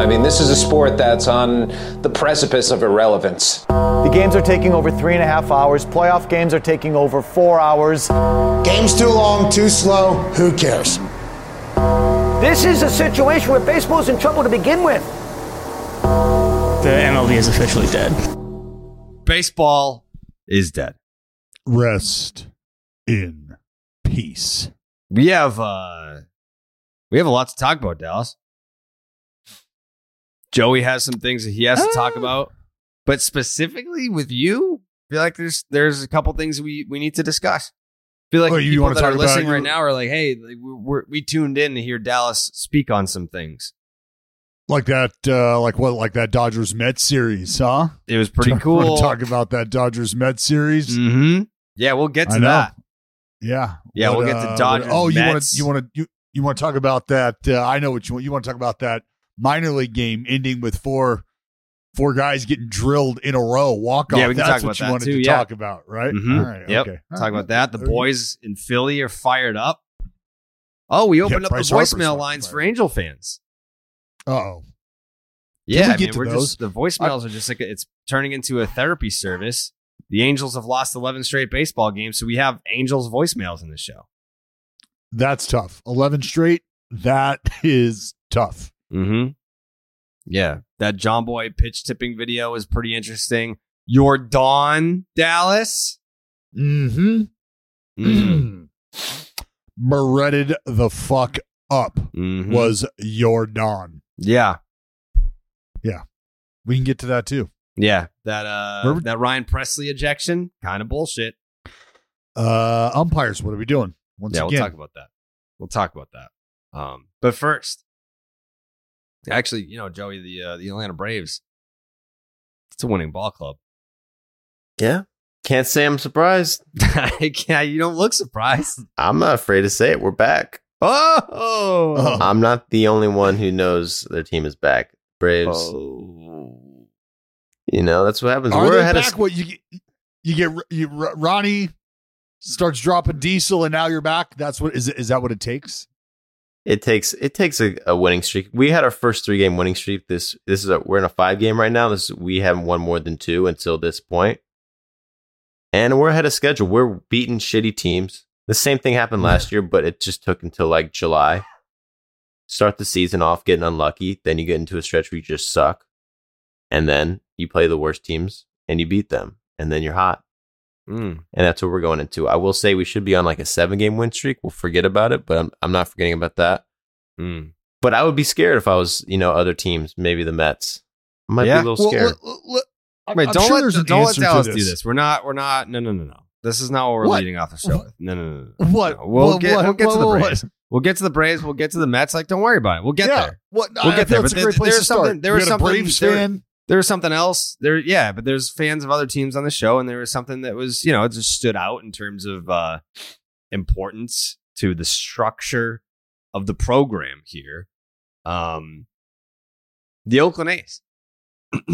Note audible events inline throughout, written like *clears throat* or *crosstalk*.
I mean, this is a sport that's on the precipice of irrelevance. The games are taking over three and a half hours. Playoff games are taking over four hours. Game's too long, too slow. Who cares? This is a situation where baseball's in trouble to begin with. The MLB is officially dead. Baseball is dead. Rest in peace. We have uh we have a lot to talk about, Dallas. Joey has some things that he has to talk about, but specifically with you, I feel like there's there's a couple things we we need to discuss. I feel like Oh, you people that are listening right now are like, hey, we're, we tuned in to hear Dallas speak on some things. Like that, uh, like what, like that Dodgers Mets series, huh? It was pretty Want cool. talk about that Dodgers Mets series? hmm Yeah, we'll get to that. Yeah, Yeah, What, we'll get to uh, Dodgers, what- oh, you want to you want to you you want to talk about that? Uh, I know what you want. You want to talk about that minor league game ending with four four guys getting drilled in a row. Walk off. Yeah, we can That's talk what about you that wanted too, to yeah. talk about, right? Mhm. All right. Yep. Okay. All Talk right. about that. The There you boys in Philly are fired up. Oh, we opened up the Bryce Harper's voicemail fucking lines for. Angel fans. Uh-oh. Yeah, we I get mean, we're those? just the voicemails are just like it's turning into a therapy service. The Angels have lost 11 straight baseball games, so we have Angels voicemails in the show. That's tough. Eleven straight. That *laughs* is tough. Mm-hmm. Yeah, that Jomboy pitch tipping video is pretty interesting. Your Dawn Dallas. Mm-hmm. *clears throat* Mm. Meretted the fuck up Mhm. was your dawn. Yeah. Yeah, We can get to that too. yeah. That uh, Remember- that Ryan Pressly ejection, kind of bullshit. Uh umpires, what are we doing? Once yeah, again. we'll talk about that. We'll talk about that. Um, but first, actually, you know, Joey, the uh, the Atlanta Braves, it's a winning ball club. Yeah. Can't say I'm surprised. *laughs* yeah, you don't look surprised. I'm not afraid to say it. We're back. Oh, Oh. I'm not the only one who knows their team is back. Braves. Oh. You know, that's what happens. Are We're they ahead back? of what you get you get you, Ronnie starts dropping diesel and now you're back. That's what is it is that what it takes? It takes it takes a, a winning streak. We had our first three game winning streak. This this is a, we're in a five game right now. This we haven't won more than two until this point, and we're ahead of schedule. We're beating shitty teams. The same thing happened last *laughs* year, but it just took until like July. Start the season off getting unlucky, then you get into a stretch where you just suck, and then you play the worst teams and you beat them, and then you're hot. Mm. and that's what we're going into. I will say we should be on like a seven game win streak. We'll forget about it, but I'm I'm not forgetting about that. Mm. But I would be scared if I was, you know, other teams, maybe the Mets. I might Yeah. be a little scared. Well, let- let- I'm- Wait, I'm don't sure let there's an don't let answer to Dallas do this. this. We're not. We're not. No, no, no, no. This is not what we're What? leading off the show with. No, no, no, no. What? No, we'll What- get. what- we'll get to the what- Braves. We'll get to the Braves. We'll get to the Mets. Like, don't worry about it. We'll get yeah. there. What? We'll I get there, but there- there's something- there was something- Braves there- fan. There was something else there yeah but there's fans of other teams on the show and there was something that was you know it just stood out in terms of uh importance to the structure of the program here um the oakland a's *laughs*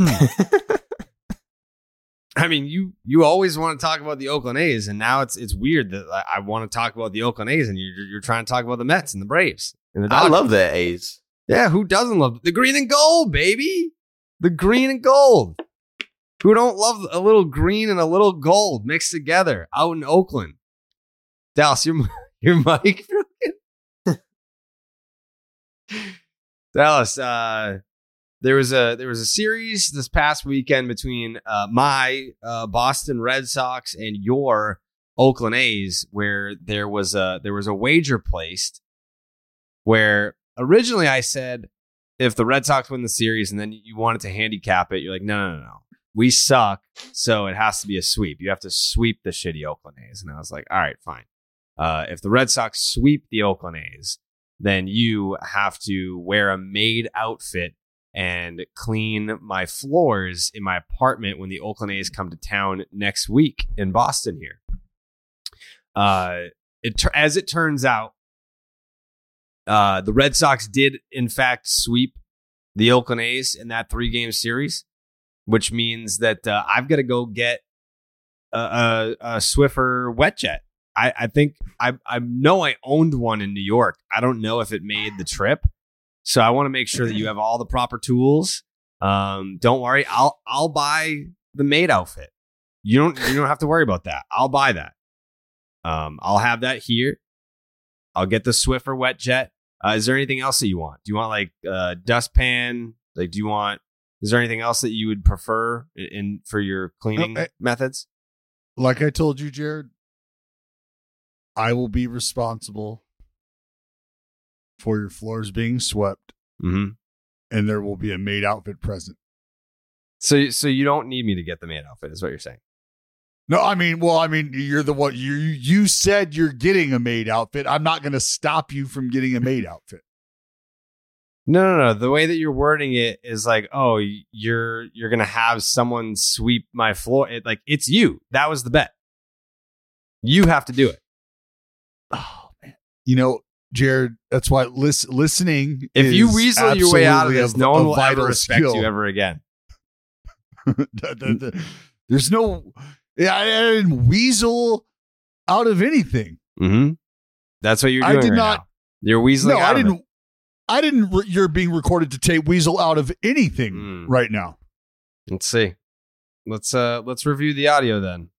I mean, you you always want to talk about the Oakland A's, and now it's it's weird that I, I want to talk about the Oakland A's, and you're you're trying to talk about the Mets and the Braves and the I love the A's. Yeah, who doesn't love the green and gold, baby? The green and gold. Who don't love a little green and a little gold mixed together out in Oakland? Dallas, your *laughs* your mic. *laughs* Dallas, uh, there was a there was a series this past weekend between uh, my uh, Boston Red Sox and your Oakland A's, where there was a there was a wager placed where originally I said if the Red Sox win the series and then you wanted to handicap it, you're like, no, no, no, no. We suck, so it has to be a sweep. You have to sweep the shitty Oakland A's. And I was like, all right, fine. Uh, if the Red Sox sweep the Oakland A's, then you have to wear a maid outfit and clean my floors in my apartment when the Oakland A's come to town next week in Boston here. Uh, it as it turns out, uh, the Red Sox did, in fact, sweep the Oakland A's in that three game series, which means that uh, I've got to go get a, a, a Swiffer wet jet. I, I think I, I know I owned one in New York. I don't know if it made the trip. So I want to make sure that you have all the proper tools. Um, don't worry, I'll I'll buy the maid outfit. You don't you don't have to worry about that. I'll buy that. Um, I'll have that here. I'll get the Swiffer wet jet. Uh, is there anything else that you want? Do you want like uh, dustpan? Like, do you want? Is there anything else that you would prefer in, in for your cleaning methods? Like I told you, Jared, I will be responsible for your floors being swept, Mm-hmm. and there will be a maid outfit present. So, so you don't need me to get the maid outfit, is what you're saying? No, I mean, well, I mean, you're the one you you said you're getting a maid outfit. I'm not going to stop you from getting a maid outfit. No, no, no. The way that you're wording it is like, oh, you're you're gonna have someone sweep my floor. It, like it's you. That was the bet. You have to do it. Oh man, you know, Jared, that's why lis- listening. If you weasel your way out of this, a- no one will ever respect skill. you ever again. The- the- the- There's no, yeah, I, I didn't weasel out of anything. Mm-hmm. That's what you're doing. I did right not- now. You're weaseling. no, out I didn't. I didn't. Re- you're being recorded to tape weasel out of anything Mm. right now. Let's see. Let's uh let's review the audio then.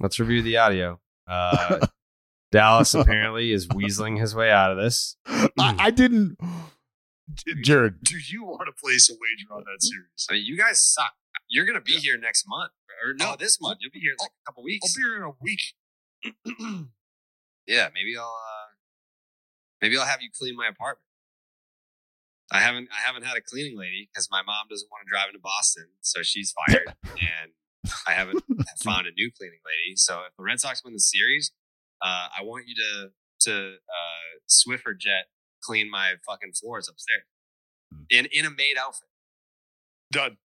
Let's review the audio. Uh, *laughs* Dallas apparently is weaseling his way out of this. I, I didn't. *gasps* J- Jared, do you want to place a wager on that series? I mean, you guys suck. You're gonna be here next month, or no, I'll- this month. You'll be here in like a couple weeks. I'll be here in a week. *clears throat* yeah, maybe I'll uh, maybe I'll have you clean my apartment. I haven't I haven't had a cleaning lady because my mom doesn't want to drive into Boston, so she's *laughs* fired, and I haven't *laughs* found a new cleaning lady. So if the Red Sox win the series, uh, I want you to to uh, Swiffer jet clean my fucking floors upstairs in in a maid outfit. Done.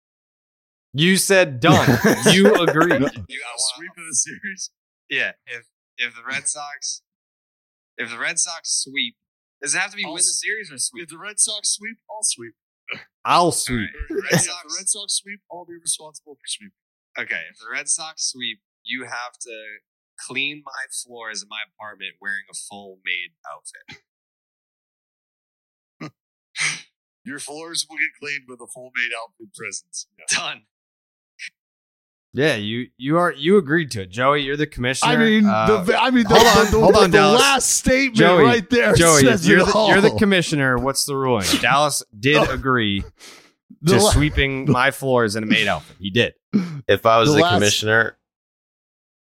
You said *laughs* done. you agreed. You got a sweep of the series. Yeah, if if the Red Sox if the Red Sox sweep, does it have to be I'll win the s- series or sweep? If the Red Sox sweep, I'll sweep. *laughs* I'll If sweep. the Red Sox, if the Red Sox sweep, I'll be responsible for sweep. Okay, if the Red Sox sweep, you have to clean my floors in my apartment wearing a full maid outfit. *laughs* Your floors will get cleaned with a full maid outfit presence. Done. Yeah, you you are you agreed to it, Joey. You're the commissioner. I mean, Uh, the I mean, the, hold on, the, hold on, the Dallas. last statement Joey, right there Joey, says you're it the, all. you're the commissioner. What's the ruling? *laughs* Dallas did agree to la- sweeping my floors in a maid outfit. He did. If I was The the, last- commissioner,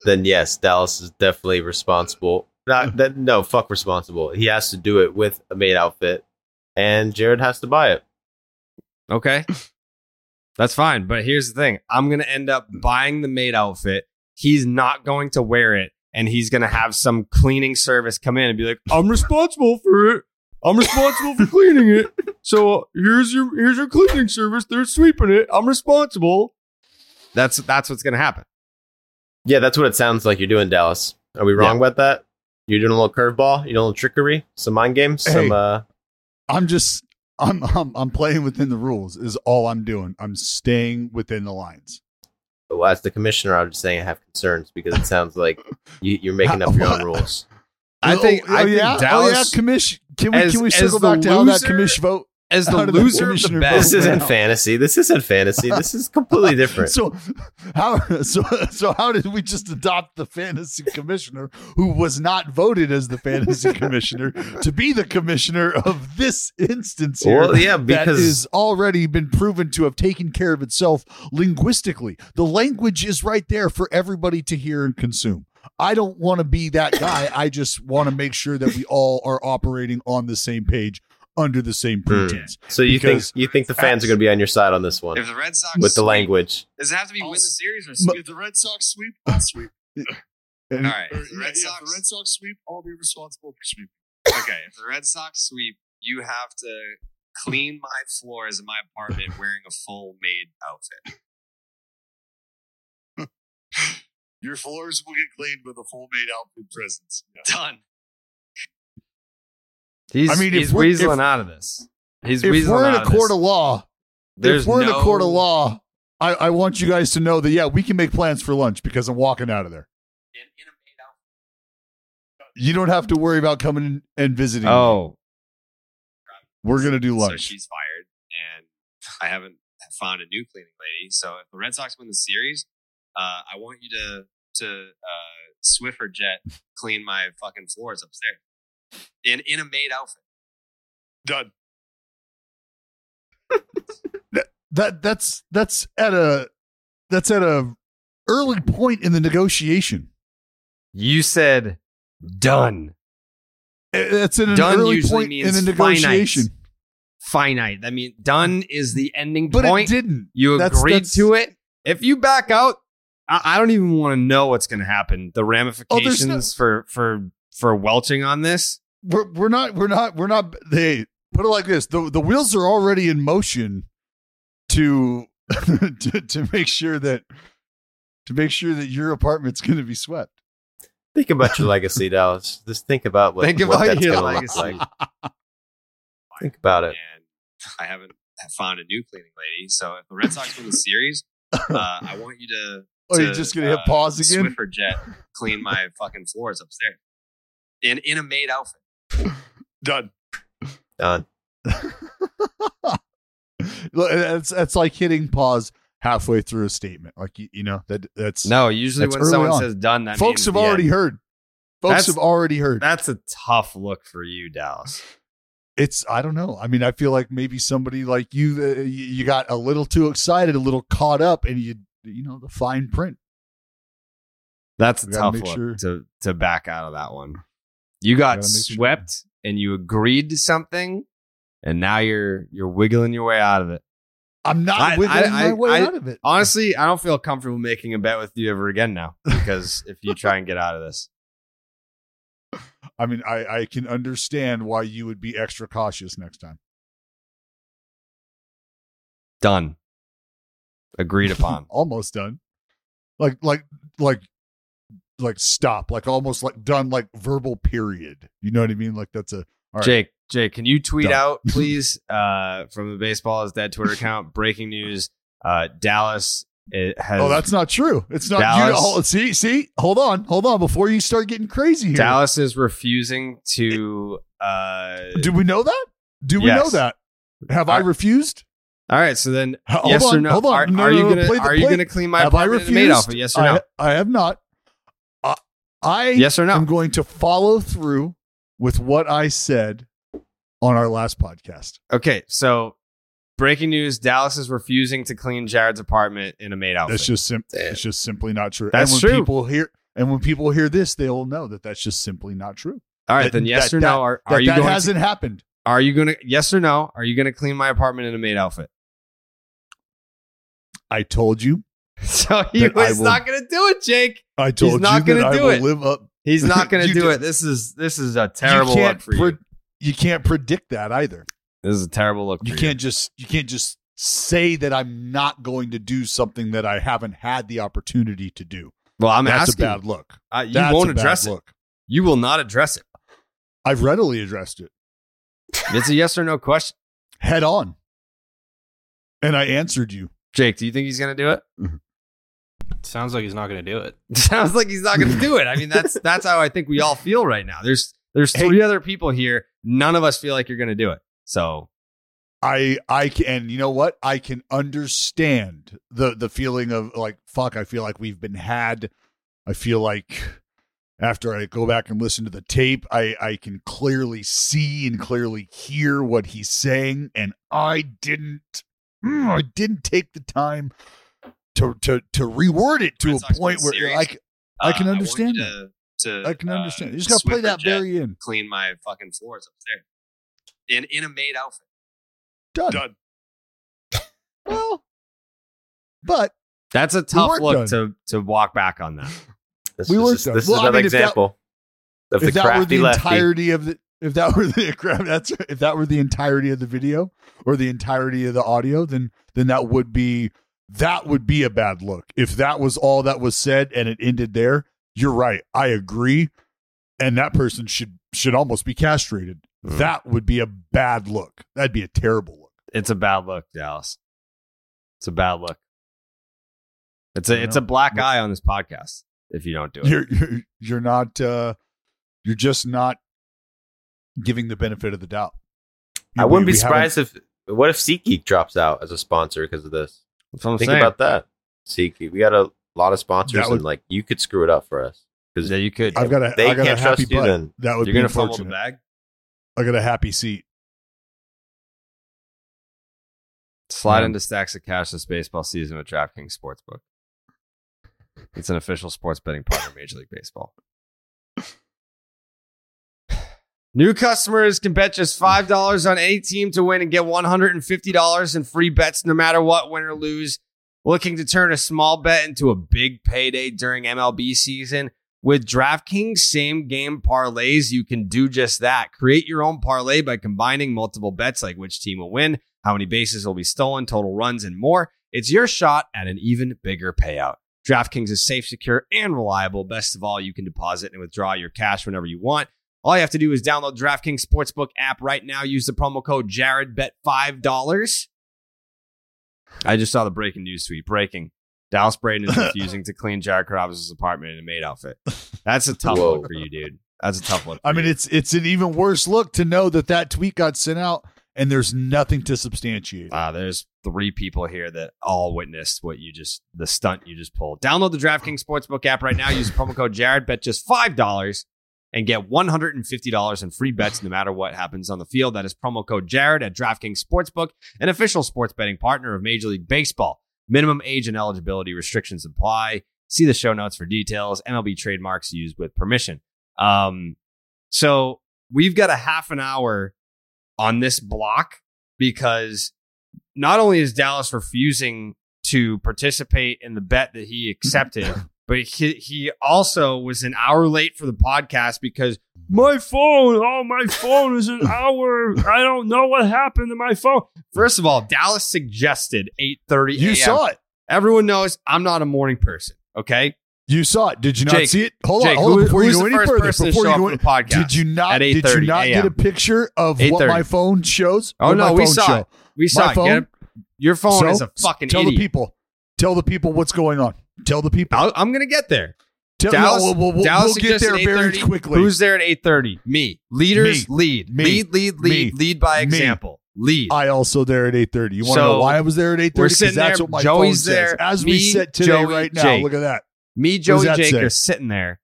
then yes, Dallas is definitely responsible. Not *laughs* that no, fuck responsible. He has to do it with a maid outfit, and Jared has to buy it. Okay. That's fine. But here's the thing I'm going to end up buying the maid outfit. He's not going to wear it. And he's going to have some cleaning service come in and be like, I'm responsible for it. I'm responsible for cleaning it. So here's your here's your cleaning service. They're sweeping it. I'm responsible. That's that's what's going to happen. Yeah, that's what it sounds like you're doing, Dallas. Are we wrong about that? You're doing a little curveball, you're doing a little trickery, some mind games, Hey. some uh I'm just I'm, I'm I'm playing within the rules. Is all I'm doing. I'm staying within the lines. well, as the commissioner, I'm just saying I have concerns because it sounds like *laughs* you, you're making up your own rules. I think Oh, I think yeah? Dallas Oh, yeah, commission. Can we as- can we as circle the back to how that loser- commission vote? As the How the loser of the commissioner bet. vote? This isn't fantasy. This isn't fantasy. *laughs* This is completely different. So how so so how did we just adopt the fantasy commissioner who was not voted as the fantasy *laughs* commissioner to be the commissioner of this instance here? Well, yeah, that because- is already been proven to have taken care of itself linguistically. The language is right there for everybody to hear and consume. I don't want to be that guy. I just want to make sure that we all are operating on the same page under the same Hmm. pretense. So you think you think the fans are going to be on your side on this one If the Red Sox with the sweep- language? does it have to be I'll win the series or But- sweep? If the Red Sox sweep, I'll sweep. *laughs* All right. If the Red Sox Sox sweep, I'll be responsible for sweep. okay, if the Red Sox sweep, you have to clean my floors in my apartment wearing a full maid outfit. *laughs* Your floors will get cleaned with a full maid outfit presence. Done. He's, I mean, if he's we're- weaseling if- out of this. He's If weaseling we're in out a court this. of law, There's if we're in a court of law, I, I want you guys to know that yeah, we can make plans for lunch because I'm walking out of there. In- in a maid outfit. You don't have to worry about coming and visiting. me. Oh, We're gonna do So lunch. she's fired, and I haven't found a new cleaning lady. So if the Red Sox win the series, uh, I want you to to uh, Swiffer jet clean my fucking floors upstairs in in a maid outfit. Done. *laughs* that that's that's at a that's at a early point in the negotiation. You said done. That's at an Done early usually point in the negotiation. Finite. I mean, done is the ending But point. it didn't. You That's- agreed that's- to it. If you back out, I, I don't even want to know what's going to happen. The oh, ramifications no- for for for welching on this. We're we're not we're not we're not they put it like this. The the wheels are already in motion to *laughs* to, to make sure that to make sure that your apartment's going to be swept. Think about your *laughs* legacy, Dallas. Just think about what, Think what about that's your gonna legacy. look like. Think about it. And I haven't found a new cleaning lady. So if the Red Sox win the series, *laughs* uh, I want you to. Oh, you're just gonna hit uh, pause again? Swiffer jet clean my fucking floors upstairs in in a maid outfit. Done. Done. *laughs* Look, That's that's like hitting pause halfway through a statement. Like you, you know that that's No, usually That's when early someone on. says done, that folks means have already end. heard. Folks That's- have already heard. That's a tough look for you, Dallas. it's I don't know. I mean, I feel like maybe somebody like you, uh, you, you got a little too excited, a little caught up, and you you know the fine print. That's a We gotta tough look sure- to to back out of that one. You got Gotta sure- swept and you agreed to something, and now you're you're wiggling your way out of it. I'm not I- wiggling I- my I- way out of it. Honestly, I don't feel comfortable making a bet with you ever again now *laughs* because if you try and get out of this, I mean, I I can understand why you would be extra cautious next time. done. Agreed *laughs* upon. Almost done. Like like like like stop. Like almost like done. Like verbal period. You know what I mean? Like that's a right. Jake, Jake, can you tweet Done. out, *laughs* please, uh, from the baseball is dead Twitter account? Breaking news: uh, Dallas it has Oh, that's not true. It's not. You, Dallas- hold, see, see, hold on, hold on. Before you start getting crazy here, Dallas is refusing to. Uh, do we know that? Do we Yes. know that? Have I I- refused? all right, so then Hold yes on, or no? hold on. Are, No, are no, you no, gonna play the- are you gonna clean my have I apartment in the maid refused? outfit? Yes or no? I, I have not. I, I yes or no? I'm going to follow through with what I said on our last podcast. Okay, so breaking news: Dallas is refusing to clean Jared's apartment in a maid outfit. That's just sim- it's just simply not true. That's and when true. People hear and when people hear this, they'll know that that's just simply not true. all right. that- Then yes that- or that- no? Are, That, are you that going? hasn't happened. Are you going to? Yes or no? Are you going to clean my apartment in a maid outfit? I told you. *laughs* So he That was will- not going to do it, Jake. I told He's not you that I do will it. live up. He's not going *laughs* to do did- it. This is this is a terrible look for you. pre- you can't predict that either. This is a terrible look. You can't just you can't just say that I'm not going to do something that I haven't had the opportunity to do. Well, I'm That's asking. a bad look. Uh, you That's won't address it. look. You will not address it. I've readily addressed it It's a yes or no question. head on, and I answered you. Jake, do you think he's going to do it? Sounds like he's not going to do it. *laughs* Sounds like he's not going to do it. I mean, that's *laughs* that's how I think we all feel right now. There's there's Hey. three other people here. None of us feel like you're going to do it. So I I can and you know what? I can understand the the feeling of like fuck, I feel like we've been had. I feel like after I go back and listen to the tape, I I can clearly see and clearly hear what he's saying and I didn't mm, I didn't take the time to to to reword it to Red a Sox point where series. like I can uh, understand want you to, to, I can uh, understand. You just got to play that jet very in. Clean my fucking floors upstairs in in a maid outfit. Done. Done. *laughs* Well, but That's a tough weren't look done. to to walk back on that. *laughs* This, We this were is, done. this is Well, I mean, if that- example of the if that were crafty the lefty. entirety of the if that *laughs* were the that's if that were the entirety of the video or the entirety of the audio then then that would be that would be a bad look if that was all that was said and it ended there you're right i agree and that person should should almost be castrated Mm. that would be a bad look that'd be a terrible look It's a bad look, Dallas. It's a bad look. It's a I it's a black eye on this podcast if you don't do it. you're you're, you're not uh you're just not giving the benefit of the doubt I wouldn't We- be we haven't- surprised if. What if SeatGeek drops out as a sponsor because of this? That's what I'm Think saying. about that. SeatGeek. We got a lot of sponsors, would- and like you could screw it up for us because Yeah, you could. I've got a, They I got can't happy trust you butt. then. That would You're be gonna fumble the unfortunate. bag. I got a happy seat. Slide Um, into stacks of cash this baseball season with DraftKings Sportsbook. It's an official sports betting partner of Major League Baseball. New customers can bet just $5 on any team to win and get $150 in free bets no matter what, win or lose. Looking to turn a small bet into a big payday during MLB season? With DraftKings same game parlays, you can do just that. Create your own parlay by combining multiple bets like which team will win, how many bases will be stolen, total runs, and more. It's your shot at an even bigger payout. DraftKings is safe, secure, and reliable. Best of all, you can deposit and withdraw your cash whenever you want. All you have to do is download DraftKings Sportsbook app right now. Use the promo code Jared. Bet five dollars. I just saw the breaking news tweet. Breaking: Dallas Braden is *laughs* refusing to clean Jared Carrabis' apartment in a maid outfit. That's a tough Whoa. look for you, dude. That's a tough look. I mean, you. it's it's an even worse look to know that that tweet got sent out and there's nothing to substantiate. Uh, there's three people here that all witnessed what you just, the stunt you just pulled. Download the DraftKings Sportsbook app right now. Use the promo code Jared. Bet just $5 and get $150 in free bets no matter what happens on the field. That is promo code Jared at DraftKings Sportsbook, an official sports betting partner of Major League Baseball. Minimum age and eligibility restrictions apply. See the show notes for details. MLB trademarks used with permission. Um, so we've got a half an hour on this block because not only is Dallas refusing to participate in the bet that he accepted, *laughs* but he, he also was an hour late for the podcast because my phone, oh, my phone is an hour. I don't know what happened to my phone. First of all, Dallas suggested 8:30 You saw it. Everyone knows I'm not a morning person. Okay, You saw it. Did you not Jake, see it? Hold Jake, on. Hold who- on. Before you go any further, before you go the podcast did you not? Did you not get a picture of what my phone shows? Oh no, we saw show? it. We saw My it. phone? Your phone So, is a fucking Tell idiot. the people. Tell the people what's going on. Tell the people. I'll, I'm gonna get there. Tell, Dallas, no, we'll, we'll, Dallas we'll get there very quickly. Who's there at 8:30? Me. Leaders Me. lead. Me. Lead, lead, lead, Me. lead by Me. example. Lead. I also there at eight thirty. You want to So, know why I was there at 8:30? we're sitting that's there, what my Joey's phone there, says. As we sit today, Joey, right now. Jake. Look at that. Me, Joey, Jake say? are sitting there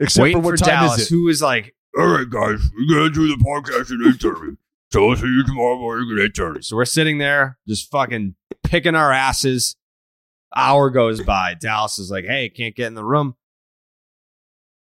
Except waiting for what for time Dallas, is it? who is like, all right, guys, we're gonna do the podcast at 8:30. So I'll see you tomorrow morning at 8:30. So we're sitting there just fucking picking our asses. Hour goes by. Dallas is like, hey, can't get in the room.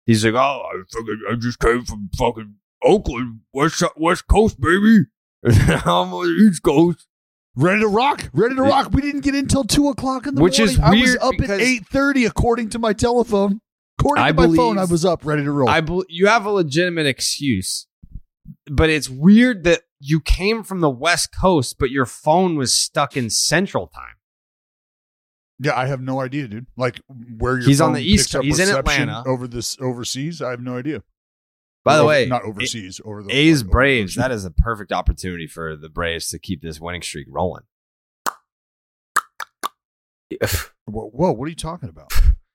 He's like, oh, I fucking, I just came from fucking Oakland, West West Coast, baby. *laughs* I'm on the East Coast. Ready to rock, ready to rock. We didn't get in till two o'clock in the Which is morning. I was up at eight thirty, according to my telephone. According I to my phone, I was up, ready to roll. I bel you have a legitimate excuse, but it's weird that you came from the West Coast, but your phone was stuck in Central Time. Yeah, I have no idea, dude. Like where your He's on the East. He's in Atlanta. over this overseas. I have no idea. By the Over- way, not overseas, over the A's over- Braves. That is a perfect opportunity for the Braves to keep this winning streak rolling. *laughs* Whoa, whoa, what are you talking about?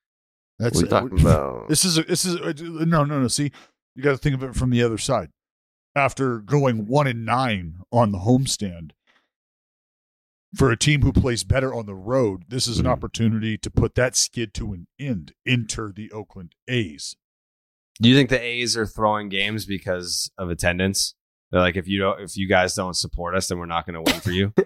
*laughs* That's What talking about? *laughs* This is a, this is a, no no no. See, you got to think of it from the other side. After going one and nine on the homestand, for a team who plays better on the road, this is an Mhm. opportunity to put that skid to an end. Enter the Oakland A's. Do you think the A's are throwing games because of attendance? They're like, if you don't, if you guys don't support us, then we're not going to win for you. *laughs*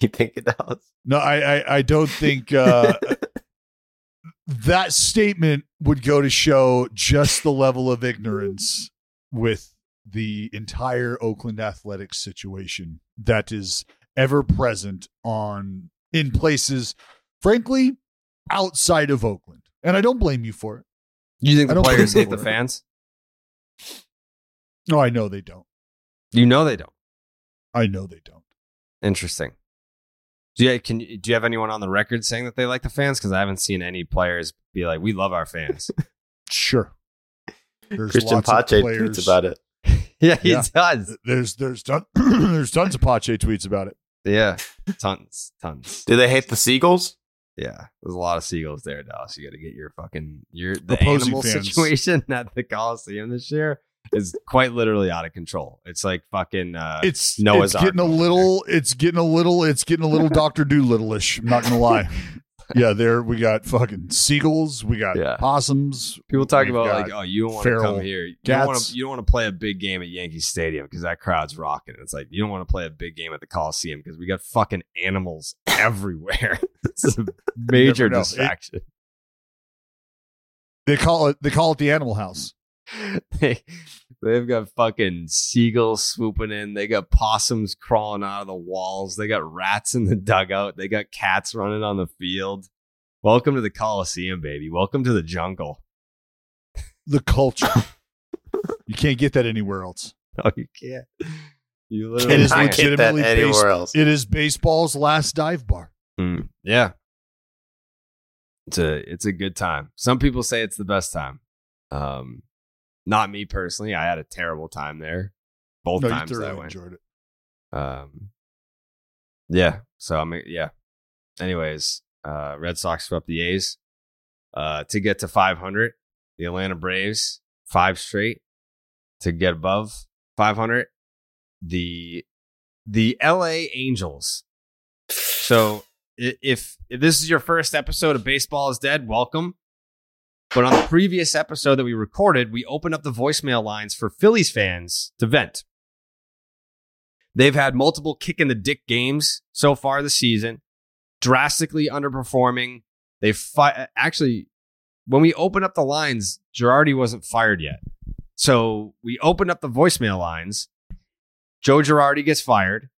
You think it does? No, I I, I don't think uh, *laughs* that statement would go to show just the level of ignorance with the entire Oakland athletics situation that is ever present on in places, frankly, outside of Oakland. And I don't blame you for it. You think I the players hate the so. fans? No, I know they don't. You know they don't. I know they don't. Interesting. Do you can do you have anyone on the record saying that they like the fans? Because I haven't seen any players be like, "We love our fans." *laughs* Sure. There's Cristian lots of Pache tweets about it. *laughs* yeah, he Yeah. does. There's there's ton- *clears throat* there's tons of Pache tweets about it. Yeah, tons, tons. Do they hate the Seagulls? Yeah, there's a lot of seagulls there, Dallas. You got to get your fucking your the Opposing animal fans. situation *laughs* at the Coliseum this year. is quite literally out of control. It's like fucking uh, It's Noah's it's getting a little. It's getting a little. It's getting a little Doctor Dolittle-ish. I'm not gonna lie. *laughs* *laughs* Yeah, there we got fucking seagulls. We got Yeah. possums. People talk We've about got like, oh, you don't want to feral come here. You don't want cats. to. You don't want to play a big game at Yankee Stadium because that crowd's rocking. It's like you don't want to play a big game at the Coliseum because we got fucking animals *laughs* everywhere. *laughs* it's a major never know. It- distraction. They call it. They call it the Animal House. they, they've got fucking seagulls swooping in. They got possums crawling out of the walls. They got rats in the dugout. They got cats running on the field. Welcome to the Coliseum, baby. Welcome to the jungle. The culture. you can't get that anywhere else. No, you can't. You It literally is Can't can't. get that anywhere based- else. It is baseball's last dive bar. Mm, yeah. It's a it's a good time. Some people say it's the best time. Um not me personally. I had a terrible time there. Both No, times that I went. enjoyed it. Um Yeah. So I'm yeah. Anyways, uh Red Sox swept the A's uh to get to 500. The Atlanta Braves five straight to get above 500. The the LA Angels. So if, if this is your first episode of Baseball is Dead, welcome. But on the previous episode that we recorded, we opened up the voicemail lines for Phillies fans to vent. They've had multiple kick in the dick games so far this season, drastically underperforming. They fi- actually, when we opened up the lines, Girardi wasn't fired yet. So we opened up the voicemail lines. Joe Girardi gets fired.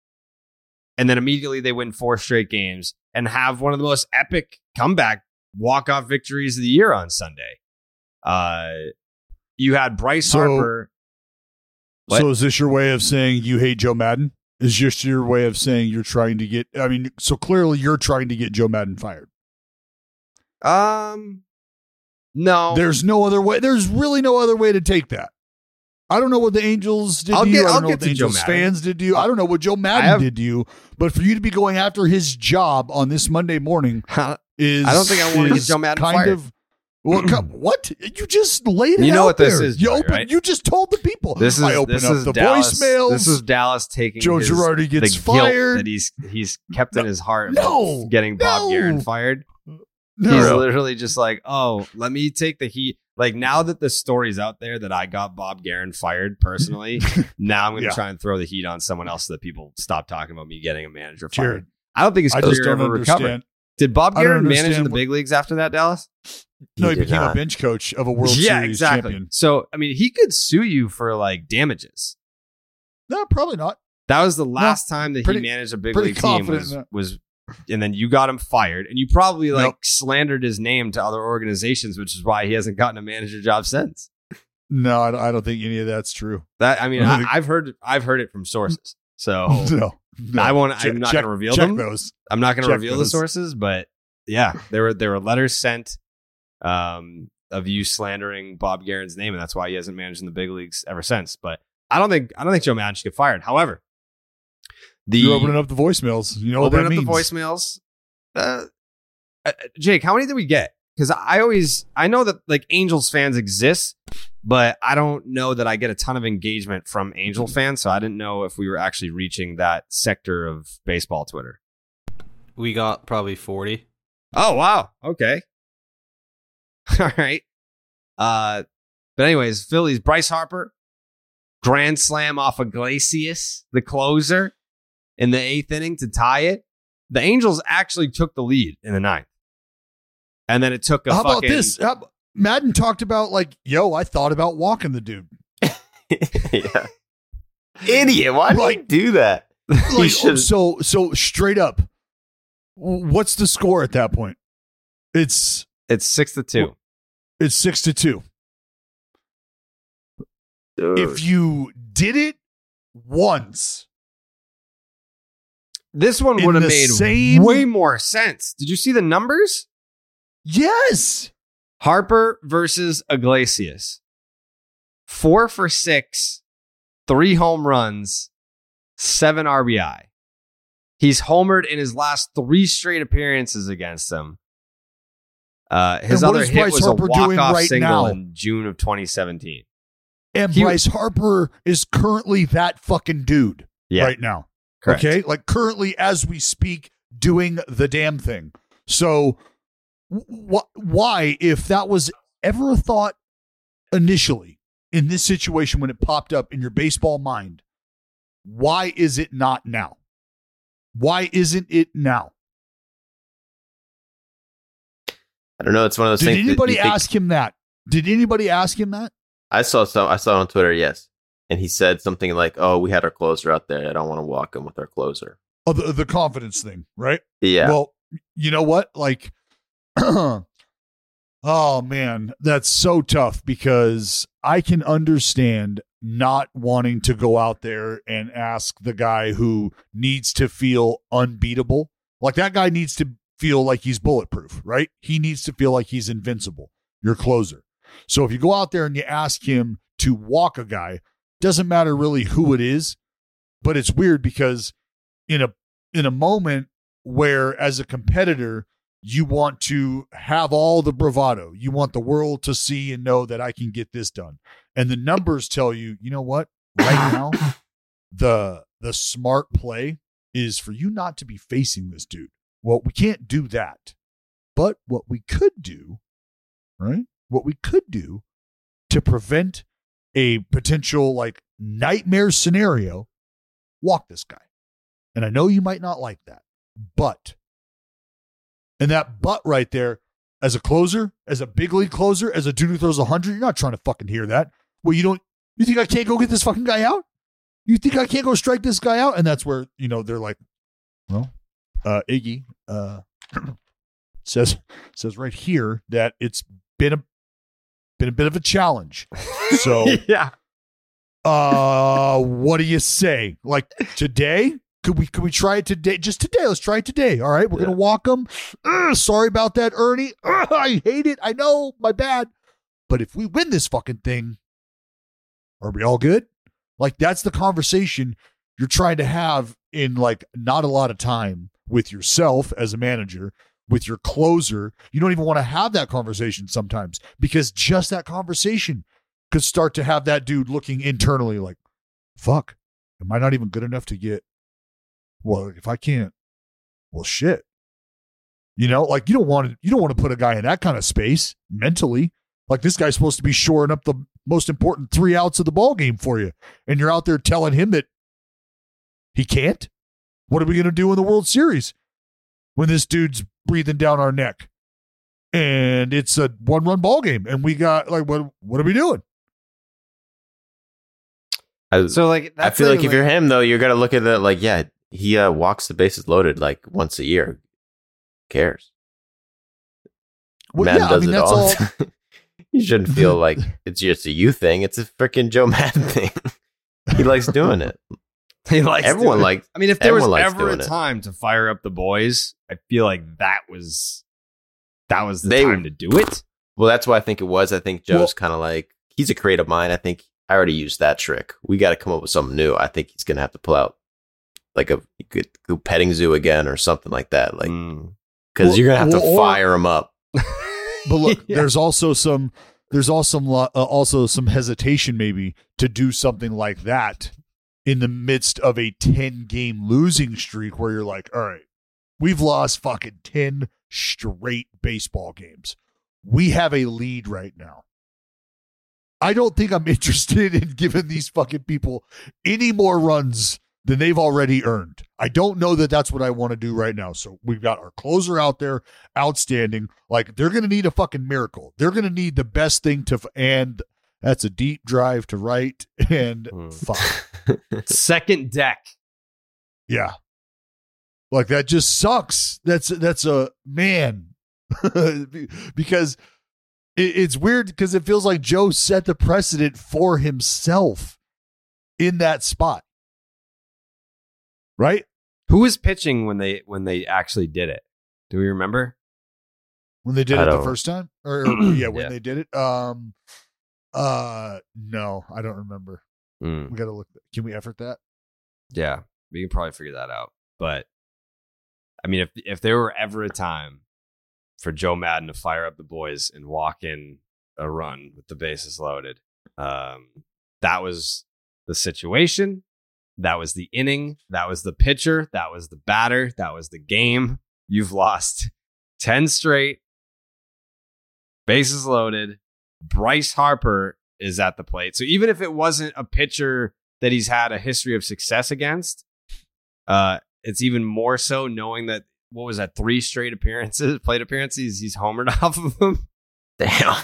And then immediately they win four straight games and have one of the most epic comeback walk-off victories of the year on Sunday. Uh, you had Bryce So- Harper. What? So is this your way of saying you hate Joe Maddon? Is just your way of saying you're trying to get? I mean, so clearly you're trying to get Joe Maddon fired. Um, no, There's no other way. There's really no other way to take that. I don't know what the Angels did I'll to you. get- I don't I'll know what the Angels fans did to you. I don't know what Joe Maddon have- did to you. But for you to be going after his job on this Monday morning is I don't think I wanna get is Joe Maddon kind fired. of well, *clears throat* come, what you just laid it You know out what this there. is, You open. right? You just told the people. This is I open this up is the Dallas, voicemails. This is Dallas taking Joe his, Girardi gets fired. that he's he's kept in his heart. No, getting Bob no. Geren fired. no. He's literally just like, oh, let me take the heat. Like now that the story's out there that I got Bob Geren fired personally, *laughs* now I'm going to Yeah. try and throw the heat on someone else so that people stop talking about me getting a manager Jared, fired. I don't think his I career just don't ever recovered. Understand. Did Bob I Geren manage in the big leagues after that, Dallas? No, he did became not. a bench coach of a World yeah, Series exactly. champion. So I mean, he could sue you for like damages. No, probably not. That was the last time that pretty- he managed a big league team was, was and then you got him fired and you probably like Nope. slandered his name to other organizations which is why he hasn't gotten a manager job since No, I don't, think any of that's true. that i mean I I, think- i've heard i've heard it from sources so *laughs* no, no. I won't- I'm not gonna reveal check them. those. i'm not going to Check reveal the sources but yeah there were there were letters sent um of you slandering bob Geren's name and that's why he hasn't managed in the big leagues ever since but i don't think i don't think joe maddon should get fired however the You're opening up the voicemails. You know what open that up means. the voicemails. Uh, uh, Jake, how many did we get? Because I always I know that like Angels fans exist, but I don't know that I get a ton of engagement from Angel fans. So I didn't know if we were actually reaching that sector of baseball Twitter. We got probably 40. Oh wow, okay, *laughs* all right. Uh, but anyways, Phillies Bryce Harper grand slam off of Iglesias, the closer, in the eighth inning to tie it. The Angels actually took the lead in the ninth, and then it took a How about this? How- Maddon talked about like, yo, I thought about walking the dude. *laughs* yeah. Idiot. Why did Like- you do that? Like, *laughs* should- so so straight up. What's the score at that point? It's It's six to two. it's six to two. If you did it once, This one would have made same- way more sense. Did you see the numbers? Yes. Harper versus Iglesias. Four for six, three home runs, seven RBI. He's homered in his last three straight appearances against them. Uh, his other hit Bryce was Harper a walk-off right single now? in June of 2017. And He- Bryce Harper is currently that fucking dude Yeah. right now. Correct. Okay. Like currently, as we speak, doing the damn thing. So, wh- why, if that was ever a thought initially in this situation when it popped up in your baseball mind, why is it not now? Why isn't it now? I don't know. It's one of those Did things. Did anybody think- ask him that? Did anybody ask him that? I saw some. I saw it on Twitter. Yes, and he said something like, "Oh, we had our closer out there. I don't want to walk him with our closer." Oh, the, the confidence thing, right? Yeah. Well, you know what? Like, *clears throat* oh man, that's so tough because I can understand not wanting to go out there and ask the guy who needs to feel unbeatable. Like that guy needs to feel like he's bulletproof, right? He needs to feel like he's invincible, your closer. So if you go out there and you ask him to walk a guy, doesn't matter really who it is, but it's weird because in a in a moment where as a competitor you want to have all the bravado. You want the world to see and know that i can get this done. And the numbers tell you you know what? Right now *laughs* the the smart play is for you not to be facing this dude. Well we can't do that. But what we could do right? What we could do to prevent a potential like nightmare scenario walk this guy. And I know you might not like that, but, and that butt right there, as a closer, as a big league closer, as a dude who throws 100, you're not trying to fucking hear that. Well, you don't, you think I can't go get this fucking guy out? You think I can't go strike this guy out? And that's where, you know, they're like, well, uh, Iggy, uh, *clears throat* says, says right here that it's been a, been a bit of a challenge. So, *laughs* yeah. uh, what do you say? Like today? Could we could we try it today? Just today. Let's try it today. All right, we're gonna walk them. sorry about that, Ernie. Ugh, I hate it. I know, my bad. But if we win this fucking thing, are we all good? Like that's the conversation you're trying to have in like not a lot of time with yourself as a manager, with your closer. You don't even want to have that conversation sometimes because just that conversation could start to have that dude looking internally like, fuck, am I not even good enough to get, well, if I can't, well, shit. You know, like you don't want to, you don't want to put a guy in that kind of space mentally. Like this guy's supposed to be shoring up the most important three outs of the ball game for you. And you're out there telling him that he can't. What are we going to do in the World Series when this dude's breathing down our neck? And it's a one run ball game. And we got like, what, what are we doing? I, So like, I feel not like if you're him though, you're gonna look at it like, yeah, he uh, walks the bases loaded like once a year. Who cares? Well, Maddon yeah, I does mean, it all. all. *laughs* you shouldn't feel *laughs* like it's just a you thing. It's a freaking Joe Maddon *laughs* thing. he likes doing it. he likes Everyone likes. I mean, if there was ever a doing it. time to fire up the boys, I feel like that was that was the They- time to do it. Well, that's what I think it was. I think Joe's Well- kind of like he's a creative mind. I think I already used that trick. We got to come up with something new. I think he's gonna have to pull out like a good, good petting zoo again or something like that. Like Mm. because Well, you're gonna have to or- fire him up. *laughs* But look, *laughs* Yeah. there's also some there's also some lo- uh, also some hesitation maybe to do something like that in the midst of a 10 game losing streak where you're like, all right, we've lost fucking 10 straight baseball games. We have a lead right now. I don't think I'm *laughs* interested in giving these fucking people any more runs than they've already earned. I don't know that that's what I want to do right now. So we've got our closer out there, outstanding. Like they're going to need a fucking miracle. They're going to need the best thing to, f- and that's a deep drive to right *laughs* and Hmm. fuck. *laughs* Second deck. Yeah. Like that just sucks. That's that's a man. *laughs* because it, it's weird because it feels like Joe set the precedent for himself in that spot. Right? Who was pitching when they when they actually did it? Do we remember? When they did I it the first time? Or, or- *clears throat* yeah, when Yeah. they did it. Um uh no, I don't remember. Mm, We gotta look can we effort that? yeah, we can probably figure that out. But I mean, if if there were ever a time for Joe Maddon to fire up the boys and walk in a run with the bases loaded, um, That was the situation. That was the inning. That was the pitcher. That was the batter. That was the game. You've lost 10 straight. Bases loaded. Bryce Harper is at the plate. So even if it wasn't a pitcher that he's had a history of success against, uh, it's even more so knowing that what was that three straight appearances, *laughs* plate appearances, he's homered *laughs* off of them. Damn.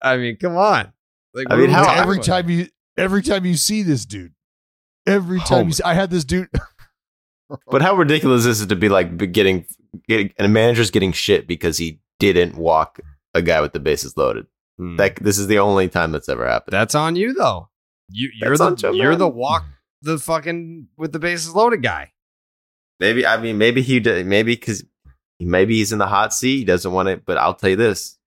I mean, come on. Like, I mean, how- every time you every time you see this dude, every time you see, I had this dude. *laughs* But how ridiculous is it to be like getting, getting and a manager's getting shit because he didn't walk a guy with the bases loaded? Hmm. Like this is the only time that's ever happened. That's on you though. You, you're That's the Joe you're the walk the fucking with the bases loaded guy. Maybe I mean maybe he did maybe because maybe he's in the hot seat. He doesn't want it. But I'll tell you this: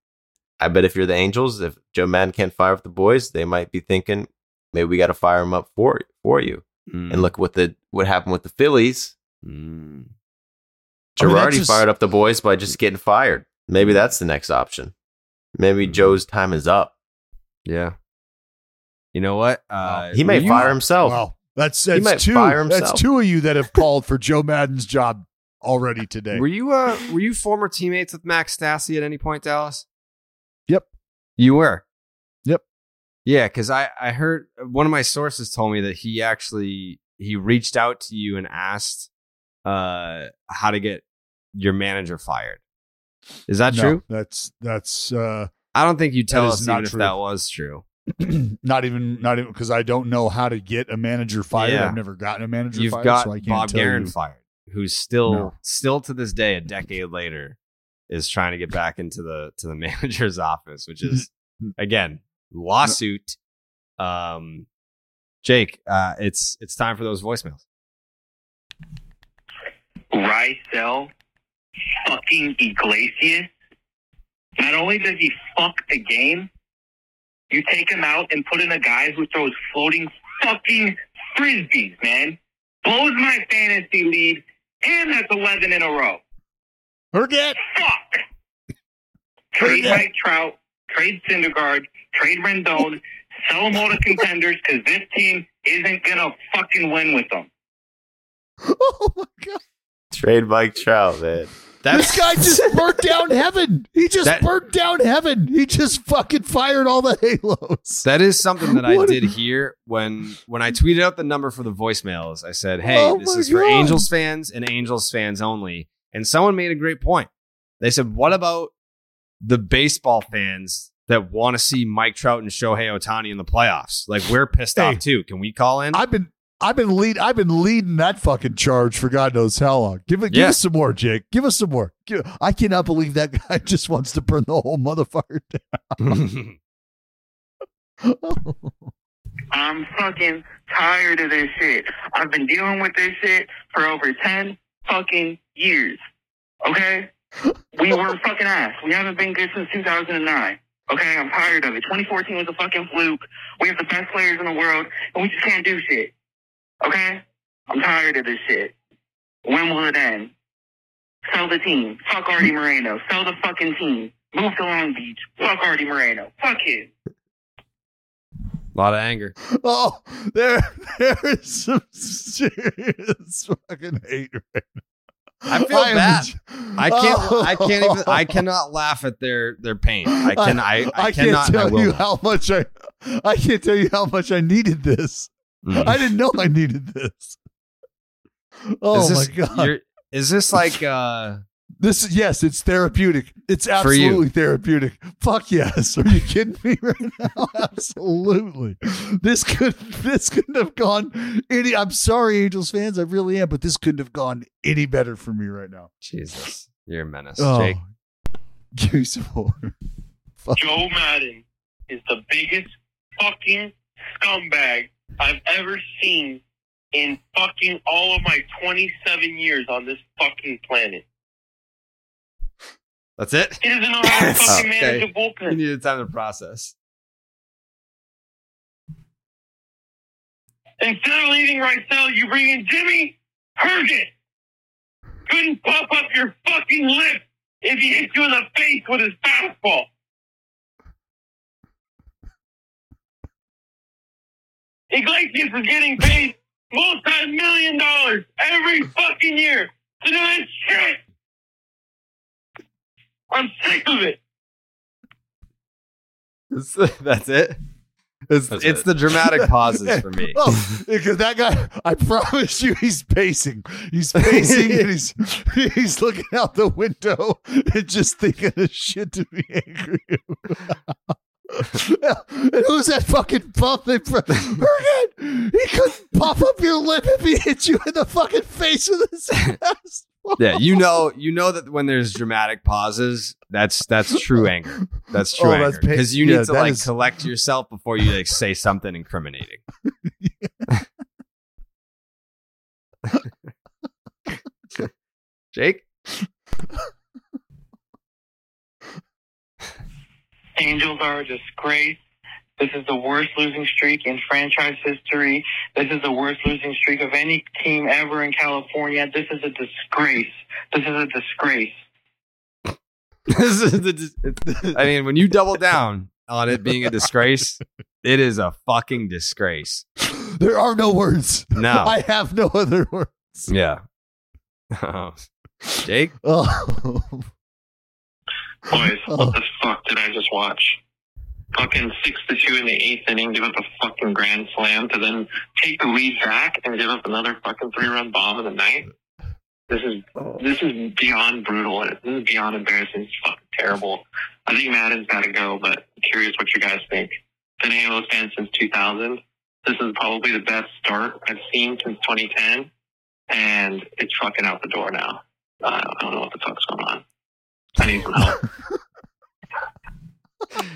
I bet if you're the Angels, if Joe Maddon can't fire up the boys, they might be thinking maybe we got to fire him up for for you. Hmm. And look what the what happened with the Phillies. I mean, Girardi just- fired up the boys by just getting fired. Maybe that's the next option. Maybe Joe's time is up. Yeah. You know what? Uh, he may were you- fire himself. Wow, that's He that's might two. fire himself. That's two of you that have called for Joe Maddon's job already today. Were you uh were you former teammates with Max Stassi at any point, Dallas? Yep. You were. Yeah, because I I heard one of my sources told me that he actually he reached out to you and asked uh how to get your manager fired. Is that No, true? That's that's uh, I don't think you tell us not even if that was true. *clears throat* not even not even because I don't know how to get a manager fired. Yeah. I've never gotten a manager You've fired, got so I can't Bob Geren fired, who's still No. still to this day, a decade later, is trying to get back into the to the *laughs* manager's office, which is again lawsuit. Um, Jake, uh, it's it's time for those voicemails. Raisel fucking Iglesias. Not only does he fuck the game, you take him out and put in a guy who throws floating fucking frisbees, man. Blows my fantasy lead, and that's 11 in a row. Forget. Fuck. Trade Mike Trout, trade Syndergaard, trade Rendon, sell them all to contenders because this team isn't going to fucking win with them. Oh my god! Trade Mike Trout, man. this guy just *laughs* burnt down heaven. He just That- burnt down heaven. He just fucking fired all the halos. That is something that I What a- did hear when when I tweeted out the number for the voicemails. I said, "Hey, Oh this my is for Angels fans and Angels fans only." And someone made a great point. They said, "What about the baseball fans that want to see Mike Trout and Shohei Ohtani in the playoffs? Like we're pissed Hey. off too. Can we call in?" I've been I've been lead I've been leading that fucking charge for God knows how long. Give it give Yeah. us some more, Jake. Give us some more. Give- I cannot believe that guy *laughs* just wants to burn the whole motherfucker *laughs* down. *laughs* I'm fucking tired of this shit. I've been dealing with this shit for over 10 fucking years. Okay? We were fucking ass. We haven't been good since 2009. Okay? I'm tired of it. 2014 was a fucking fluke. We have the best players in the world, and we just can't do shit. Okay? I'm tired of this shit. When will it end? Sell the team. Fuck Artie Moreno. Sell the fucking team. Move to Long Beach. Fuck Artie Moreno. Fuck him. A lot of anger. oh, there *laughs* there is some serious fucking hate right now. I feel am bad. I can't. I can't even. I Oh. *laughs* cannot laugh at their their pain. I can. I. I, can't cannot. I tell you not. how much I I can't tell you how much I needed this. Mm. I didn't know I needed this. Oh is my god. Is this like? uh This is yes, it's therapeutic. It's absolutely therapeutic. Fuck yes. Are you kidding me *laughs* right now? absolutely. This could this couldn't have gone any I'm sorry, Angels fans. I really am, but this couldn't have gone any better for me right now. Jesus, you're a menace, Oh, Jake. give me some more. *laughs* Fuck. Joe Maddon is the biggest fucking scumbag I've ever seen in fucking all of my 27 years on this fucking planet. That's it. He doesn't know how to fucking Okay. manage a needed time to process. Instead of leaving Raisel, you bring in Jimmy Herget. Couldn't pop up your fucking lip if he hit you in the face with his fastball. Iglesias is getting paid multi-million dollars every fucking year to do this shit. I'm sick of it. *laughs* That's it. It's, That's it's it. the dramatic *laughs* pauses for me. Oh, because that guy, I promise you, he's pacing. He's pacing and he's *laughs* he's looking out the window and just thinking of shit to be angry about. and who's that fucking bump? They pro- He could puff up your lip if he hit you in the fucking face with his ass. Yeah, you know, you know that when there's dramatic pauses, that's that's true anger. That's true Oh, anger that's pa- because you need yeah, to like is- collect yourself before you like say something incriminating. *laughs* Jake, Angels are a disgrace. This is the worst losing streak in franchise history. This is the worst losing streak of any team ever in California. This is a disgrace. This is a disgrace. *laughs* this is the. it's- I mean, when you double down on it being a disgrace, it is a fucking disgrace. There are no words. No. *laughs* I have no other words. Yeah. *laughs* Jake, Oh. Boys, Oh. what the fuck did I just watch? Fucking six to two in the eighth inning, give up a fucking grand slam to then take the lead back and give up another fucking three run bomb in the ninth. This is this is beyond brutal. This is beyond embarrassing. It's fucking terrible. I think Maddon's got to go, but I'm curious what you guys think. Been an Angels fan since 2000. This is probably the best start I've seen since 2010, and it's fucking out the door now. Uh, I don't know what the fuck's going on. I need some help. *laughs*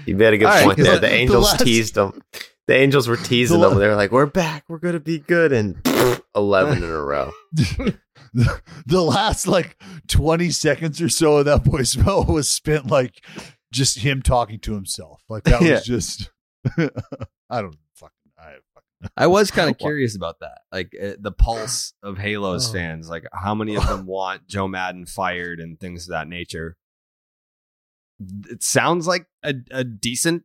You made a good All right, point 'cause there. the- *laughs* The the Angels last- teased them. The Angels were teasing The them. la- They were like, "We're back. We're gonna be good." And *laughs* eleven in a row. the, the last like 20 seconds or so of that voicemail was spent like just him talking to himself. Like that Yeah. was just *laughs* I don't fucking I fucking I was kind of curious about that, like uh, the pulse of Halo's Oh. fans. Like, how many of them want Joe Maddon fired and things of that nature? It sounds like a, a decent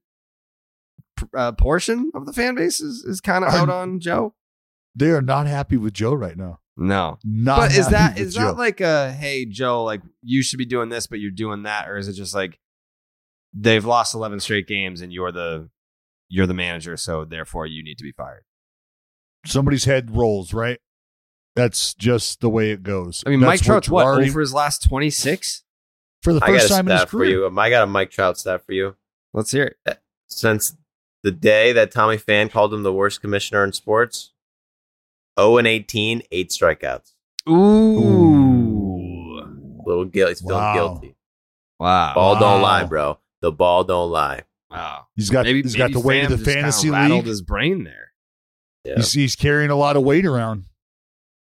uh, portion of the fan base is, is kind of out on Joe. they are not happy with Joe right now. No, Not but is that is Joe. that like a hey Joe, like you should be doing this, but you're doing that, or is it just like they've lost eleven straight games and you're the you're the manager, so therefore you need to be fired? somebody's head rolls, right? That's just the way it goes. I mean, That's Mike Trout's you what already- over his last twenty six. For the I got first a time in his stat for you. Um, I got a Mike Trout stat for you. Let's hear it. Since the day that Tommy Pham called him the worst commissioner in sports, 0 and 18, eight strikeouts. Ooh. Little guilty, still Wow. guilty. Wow. Ball Wow. don't lie, bro. The ball don't lie. Wow. He's got Maybe he's got the weight of the just kinda fantasy rattled league. his brain there. Yeah. He's, he's carrying a lot of weight around.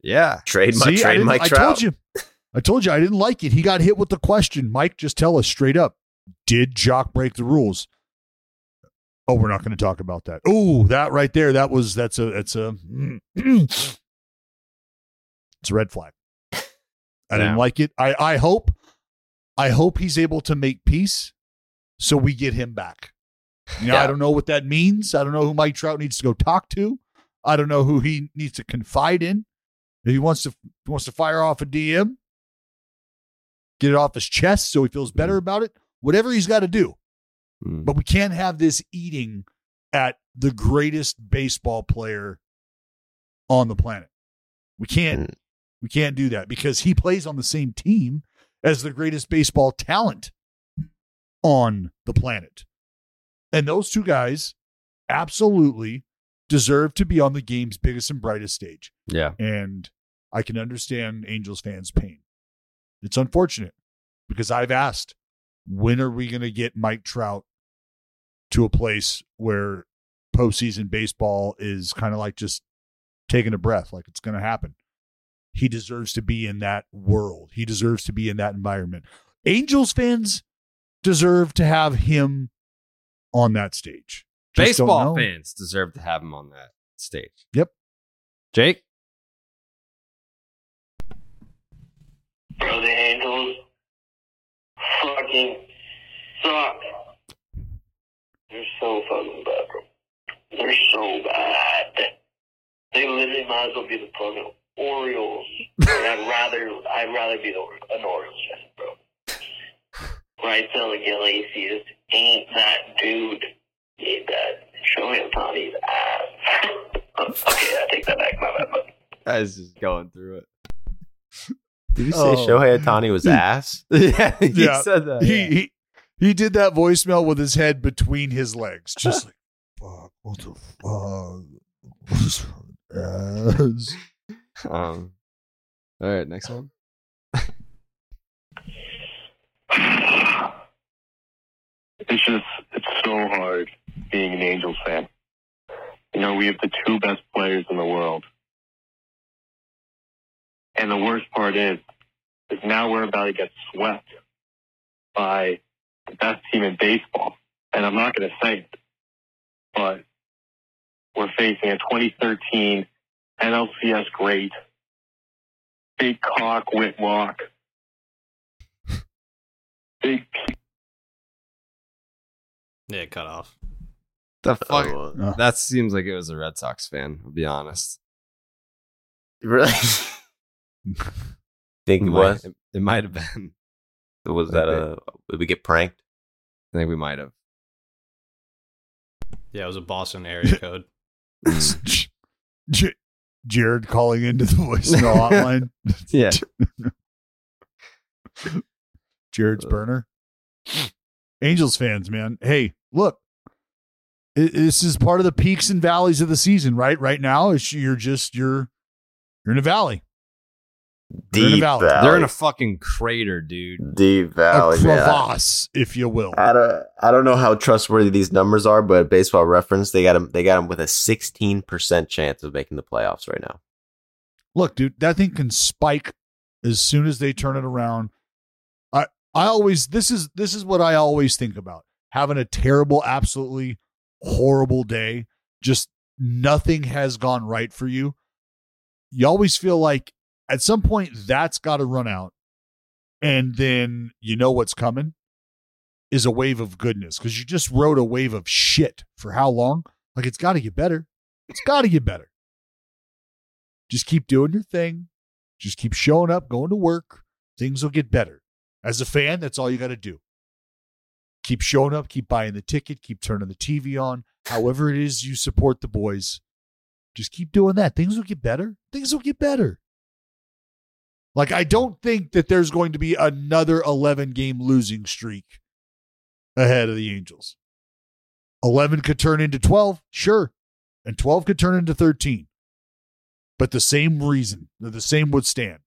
Yeah. Trade my See, trade didn't- Mike I Trout. told you. *laughs* I told you I didn't like it. He got hit with the question. Mike, just tell us straight up. Did Joc break the rules? Oh, we're not going to talk about that. Oh, that right there. That was that's a that's a *clears throat* it's a red flag. I Yeah. didn't like it. I I hope I hope he's able to make peace so we get him back. You know, I don't know what that means. I don't know who Mike Trout needs to go talk to. I don't know who he needs to confide in. If he wants to he wants to fire off a DM, get it off his chest so he feels better about it. Whatever he's got to do. Mm. But we can't have this eating at the greatest baseball player on the planet. We can't Mm. we can't do that because he plays on the same team as the greatest baseball talent on the planet. And those two guys absolutely deserve to be on the game's biggest and brightest stage. Yeah. And I can understand Angels fans' pain. It's unfortunate because I've asked, when are we going to get Mike Trout to a place where postseason baseball is kind of like just taking a breath, like it's going to happen? He deserves to be in that world. He deserves to be in that environment. Angels fans deserve to have him on that stage. Just Baseball fans deserve to have him on that stage. Yep. Jake? Bro, the Angels fucking suck. They're so fucking bad, bro. They're so bad. They literally might as well be the fucking Orioles. and I'd rather I'd rather be the, an Orioles fan, bro. Raisel Iglesias ain't that dude. Ain't that Shohei Ohtani's ass. okay, I take that back. My bad. I was just going through it. Did you say Oh. Shohei Ohtani was *laughs* ass? yeah, *laughs* he Yeah. said that. he, yeah. he he did that voicemail with his head between his legs, just like *laughs* fuck. What the fuck? Ass. Um, all right, next one. It's just, it's so hard being an Angels fan. You know, we have the two best players in the world. And the worst part is, is now we're about to get swept by the best team in baseball. And I'm not going to say it, but we're facing a 2013 NLCS great, big cock Whitlock, big Yeah, cut off. The fuck? Oh. That seems like it was a Red Sox fan. I'll be honest. *laughs* really? Think it might- was? It, it might have been. *laughs* Was that a? Did we get pranked? I think we might have. Yeah, it was a Boston area *laughs* code. Mm. *laughs* J- Jared calling into the voicemail hotline. Yeah. Jared's uh. burner. Angels fans, man. Hey, look, this is part of the peaks and valleys of the season, right? Right now, it's, you're just you're you're in a valley. They're Deep valley. valley. They're in a fucking crater, dude. deep valley. a man. crevasse, if you will. I don't, I don't know how trustworthy these numbers are, but Baseball Reference they got them, They got them with a sixteen percent chance of making the playoffs right now. Look, dude, that thing can spike as soon as they turn it around. I I always this is this is what I always think about. Having a terrible, absolutely horrible day, just nothing has gone right for you. You always feel like at some point that's got to run out. And then you know what's coming is a wave of goodness because you just rode a wave of shit for how long? Like it's got to get better. It's got to get better. Just keep doing your thing. Just keep showing up, going to work. Things will get better. As a fan, that's all you got to do. Keep showing up, keep buying the ticket, keep turning the TV on. However, it is you support the boys, just keep doing that. Things will get better. Things will get better. Like, I don't think that there's going to be another 11 game losing streak ahead of the Angels. 11 could turn into 12, sure. And 12 could turn into 13 but the same reason, the same would stand.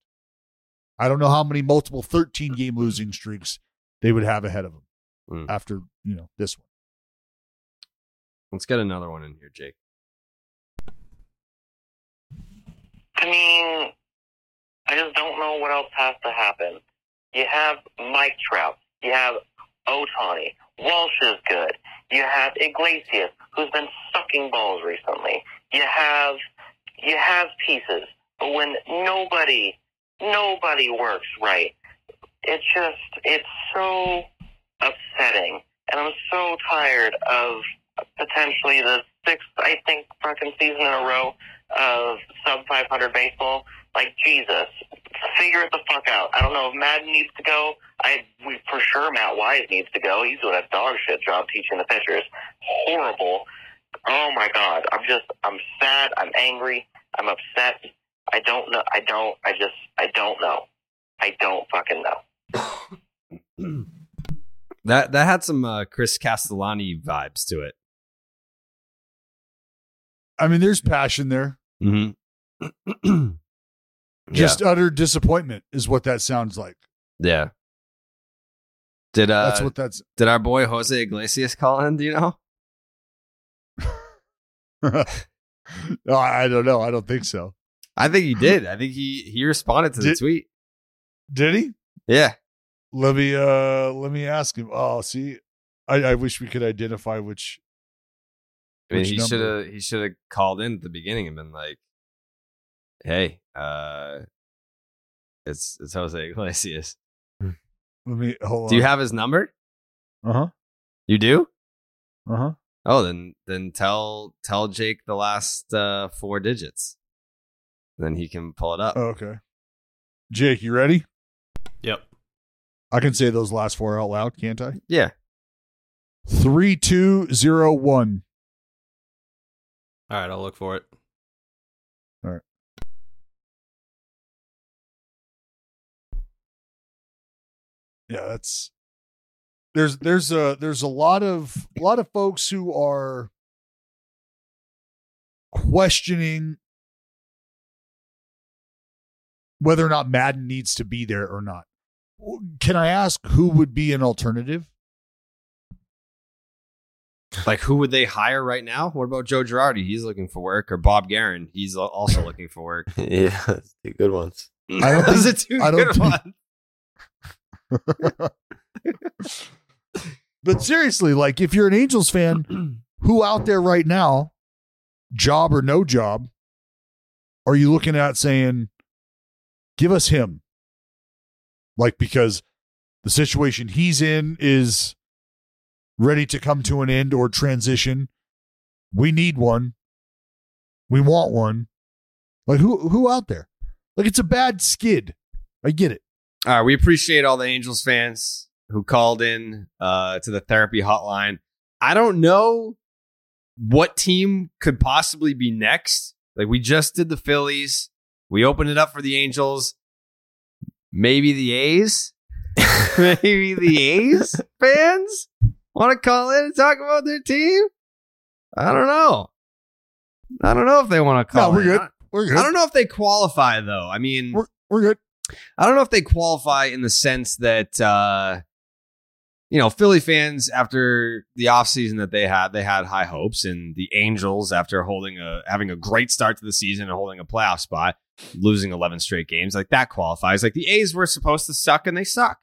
I don't know how many multiple 13 game losing streaks they would have ahead of them Mm. after, you know, this one. Let's get another one in here, Jake. I mean, I just don't know what else has to happen. You have Mike Trout. You have Ohtani. Walsh is good. You have Iglesias, who's been sucking balls recently. You have you have pieces, but when nobody nobody works right, it's just it's so upsetting, and I'm so tired of potentially the sixth, I think, fucking season in a row of sub 500 baseball. Like Jesus, figure it the fuck out. I don't know if Maddon needs to go. I we, for sure Matt Wise needs to go. He's doing a dog shit job teaching the pitchers. Horrible. Oh my god. I'm just I'm sad. I'm angry. I'm upset. I don't know. I don't. I just. I don't know. I don't fucking know. *clears throat* That that had some uh, Chris Castellani vibes to it. I mean, there's passion there. Mm-hmm. *clears throat* Just utter disappointment is what that sounds like. yeah. Did uh That's what that's. did our boy Jose Iglesias call in? Do you know? no, *laughs* I I don't know. I don't think so. I think he did. I *gasps* think he he responded to the Did- tweet. Did he? Yeah. Let me uh let me ask him. Oh, see, I, I wish we could identify which. I mean, which he should have he should have called in at the beginning and been like, "Hey, uh, it's it's Jose Iglesias. Let me hold Do you have his number? Uh huh. You do? Uh huh. Oh, then then tell tell Jake the last uh, four digits. then he can pull it up. Oh, okay. Jake, you ready? Yep. I can say those last four out loud, can't I? Yeah. Three, two, zero, one. All right, I'll look for it. Yeah, that's there's there's a there's a lot of a lot of folks who are questioning whether or not Maddon needs to be there or not. Can I ask who would be an alternative? Like, who would they hire right now? What about Joe Girardi? He's looking for work, or Bob Geren? He's also looking for work. *laughs* yeah, two good ones. *laughs* I don't Those are two I don't good think- ones. But seriously, like if you're an Angels fan, *clears throat* who out there right now, job or no job, are you looking at saying, give us him? Like, because the situation he's in is ready to come to an end or transition. We need one. We want one. Like who who out there? Like it's a bad skid. I get it. All right, we appreciate all the Angels fans who called in uh, to the therapy hotline. I don't know what team could possibly be next. Like we just did the Phillies. We opened it up for the Angels. Maybe the A's. *laughs* Maybe the A's fans want to call in and talk about their team. I don't know. I don't know if they want to call. No, we're in. good. We're good. I don't know if they qualify though. I mean, We're we're good. I don't know if they qualify in the sense that uh you know, Philly fans after the offseason that they had, they had high hopes and the Angels after holding a having a great start to the season and holding a playoff spot, losing 11 straight games, like that qualifies. Like the A's were supposed to suck and they suck.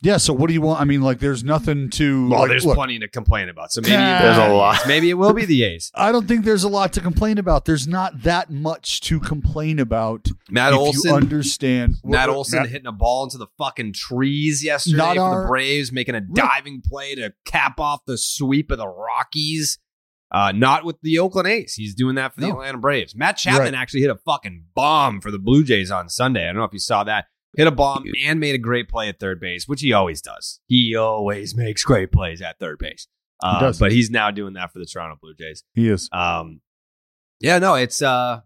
Yeah. So what do you want? I mean, like, there's nothing to. Well, like, there's look, plenty to complain about. So maybe Ah. it There's will a be the lot. A's. Maybe it will be the A's. *laughs* I don't think there's a lot to complain about. There's not that much to complain about. Matt if Olson you understand Matt What- Olson Matt- hitting a ball into the fucking trees yesterday Not for our- the Braves, making a diving play to cap off the sweep of the Rockies. Uh, not with the Oakland A's. He's doing that for the No. Atlanta Braves. Matt Chapman Right. actually hit a fucking bomb for the Blue Jays on Sunday. I don't know if you saw that. Hit a bomb and made a great play at third base, which he always does. He always makes great plays at third base. Uh, does. but he's now doing that for the Toronto Blue Jays. He is. Um, yeah, no, it's uh,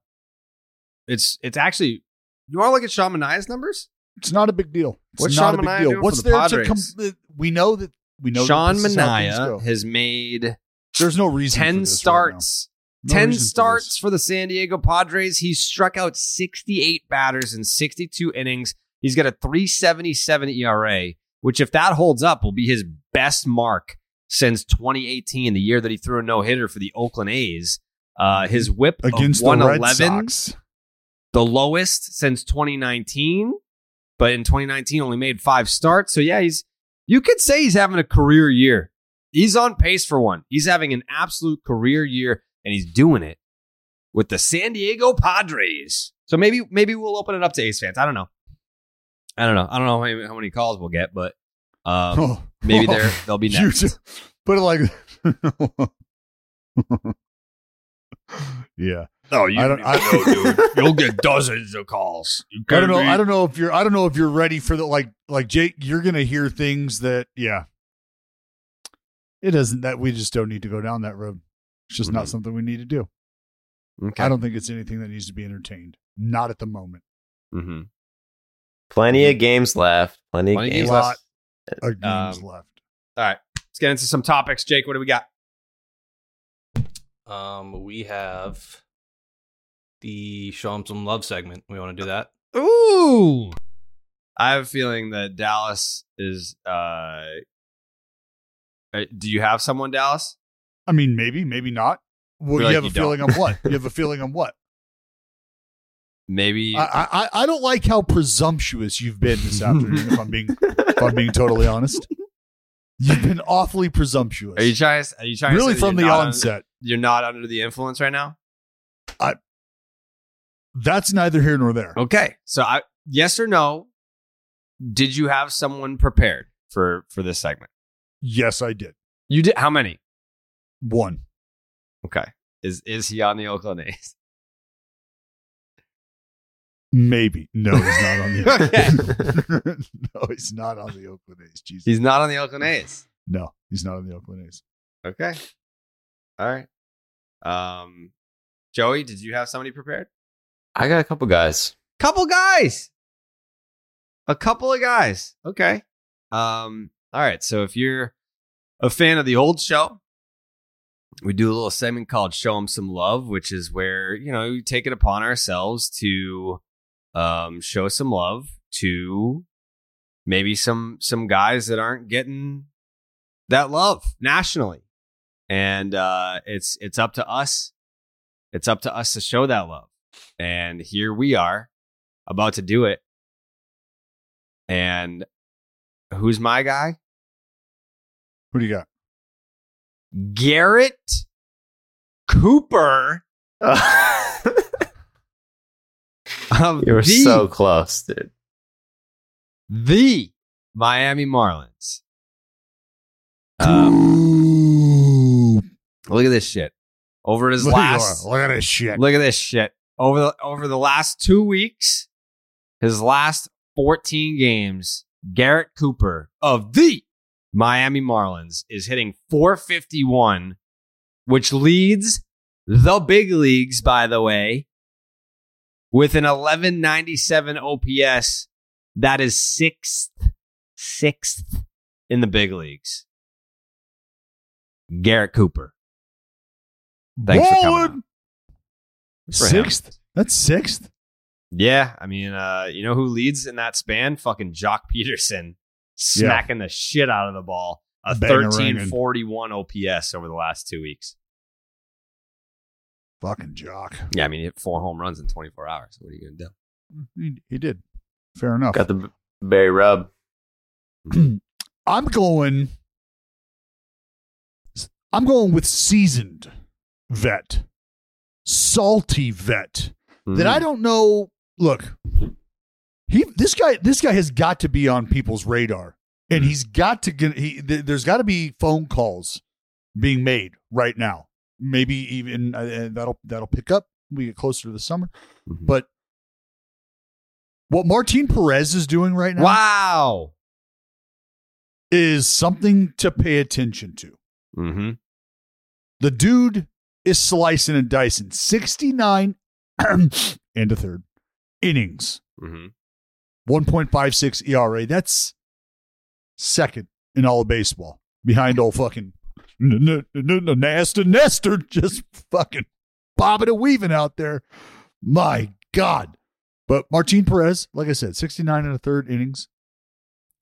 it's it's actually. You want to look at Sean Manaea's numbers? It's not a big deal. It's What's not Sean a big Manaea deal. doing What's the there to Padres? come? We know that we know. Sean that this is how things Manaea go. has made There's no reason. for 10 this right starts. now. No 10 reason for starts for the San Diego Padres. He struck out 68 batters in 62 innings. He's got a 377 ERA, which, if that holds up, will be his best mark since 2018, the year that he threw a no hitter for the Oakland A's. Uh, his whip against of the Red 111, Sox. the lowest since 2019, but in 2019 only made five starts. So yeah, he's you could say he's having a career year. He's on pace for one. He's having an absolute career year, and he's doing it with the San Diego Padres. So maybe maybe we'll open it up to Ace fans. I don't know. I don't know. I don't know how many, how many calls we'll get, but um, Oh. maybe they're they'll be You next. just Put it like. *laughs* yeah. Oh, you I don't- I- know, dude. *laughs* You'll get dozens of calls. You I don't know. kidding me? I don't know if you're. I don't know if you're ready for the like. Like Jake, you're gonna hear things that. Yeah. It isn't that we just don't need to go down that road. It's just not Mhm. something we need to do. Okay. I don't think it's anything that needs to be entertained. Not at the moment. Mm-hmm. Plenty of games left. Plenty, Plenty of of games games lot left. of games Um, left. All right. Let's get into some topics. Jake, what do we got? Um, we have the show 'em some love segment. We want to do that. Ooh. I have a feeling that Dallas is uh uh, do you have someone Dallas? I mean, maybe, maybe not. Well, you like have you a feeling don't. on what? You *laughs* have a feeling on what? Maybe I, I I don't like how presumptuous you've been this *laughs* afternoon. if I'm being if I'm being totally honest, you've been awfully presumptuous. Are you trying are you trying really to from the you're un- onset? you're not under the influence right now? I. That's neither here nor there. Okay. So I yes or no, did you have someone prepared for for this segment? Yes, I did. You did how many? One. Okay. Is is he on the Oakland A's? Maybe. No, he's not on the *laughs* *laughs* No, he's not on the Oakland A's. Jesus. He's not on the Oakland A's. no, he's not on the Oakland A's. Okay. All right. Um, Joey, did you have somebody prepared? I got a couple guys. Couple guys. A couple of guys. Okay. Um, all right. So if you're a fan of the old show, we do a little segment called Show Them Some Love, which is where, you know, we take it upon ourselves to um show some love to maybe some some guys that aren't getting that love nationally. And uh it's it's up to us. It's up to us to show that love. And here we are about to do it. And who's my guy? Who do you got? Garrett Cooper. *laughs* of You were the, so close, dude. the Miami Marlins. Um, look at this shit. Over his *laughs* Look, last look at this shit. Look at this shit. Over the over the last two weeks, his last 14 games, Garrett Cooper of the Miami Marlins is hitting 451, which leads the big leagues, by the way, with an 1197 OPS. That is sixth, sixth in the big leagues. Garrett Cooper. Thanks for coming. For him. Sixth? That's sixth? Yeah, I mean, uh, you know who leads in that span? Fucking Joc Pederson smacking the shit out of the ball. A Banging, thirteen ringing. forty one OPS over the last two weeks. Fucking Joc. Yeah, I mean, he hit four home runs in twenty four hours. What are you gonna do? He, he did. Fair enough. Got the Barry rub. *clears throat* I'm going. I'm going with seasoned vet, salty vet that I mm-hmm. don't know. Look, he this guy this guy has got to be on people's radar, and mm-hmm. he's got to get. He th- there's got to be phone calls being made right now. Maybe even uh, that'll that'll pick up. We get closer to the summer, but what Martin Perez is doing right now Wow. is something to pay attention to. Mm-hmm. The dude is slicing and dicing 69 *clears throat* and a third innings, Mm-hmm. 1.56 ERA. That's second in all of baseball behind old fucking n- n- n- n- Nasta Nestor just fucking bobbing and weaving out there. My God. But Martin Perez, like I said, 69 and a third innings.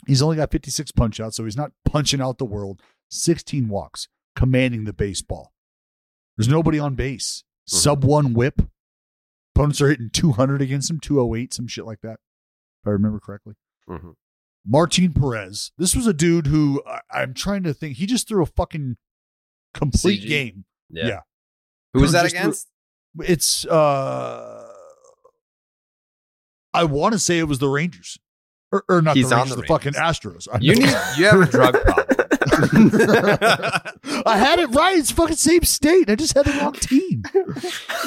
He's only got 56 punch outs, so he's not punching out the world. 16 walks, commanding the baseball. There's nobody on base. Sub one whip. Opponents are hitting 200 against him, 208, some shit like that, if I remember correctly. Mhm. Martin Perez. This was a dude who I, I'm trying to think. He just threw a fucking complete CG? game. Yeah. Yeah. Who was that Just threw- against? It's uh I want to say it was the Rangers. Or, or not He's the Rangers, the the, fucking Astros. I You know. need you have a drug problem. *laughs* I had it right. It's fucking same state. I just had the wrong team.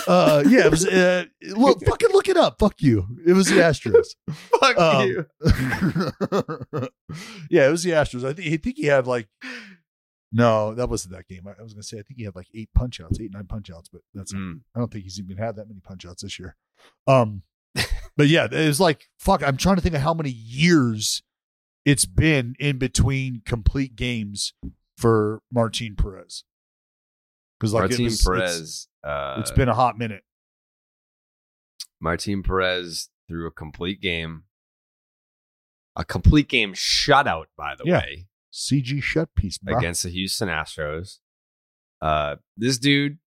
Uh, yeah, it was. Uh, look, fucking look it up. Fuck you. It was the Astros. Fuck Um, you. *laughs* yeah, it was the Astros. I think. I think he had like. No, that wasn't that game. I, was gonna say. I think he had like eight punch outs, eight nine punch outs, but that's. Mm. I don't think he's even had that many punch outs this year. Um, but yeah, it was like fuck. I'm trying to think of how many years it's been in between complete games for Martin Perez. Because like it Martin was- it's- Perez. uh, it's been a hot minute. Martin Perez threw a complete game. A complete game shutout, by the Yeah. way, CG shut piece, bro. against the Houston Astros. Uh, this dude,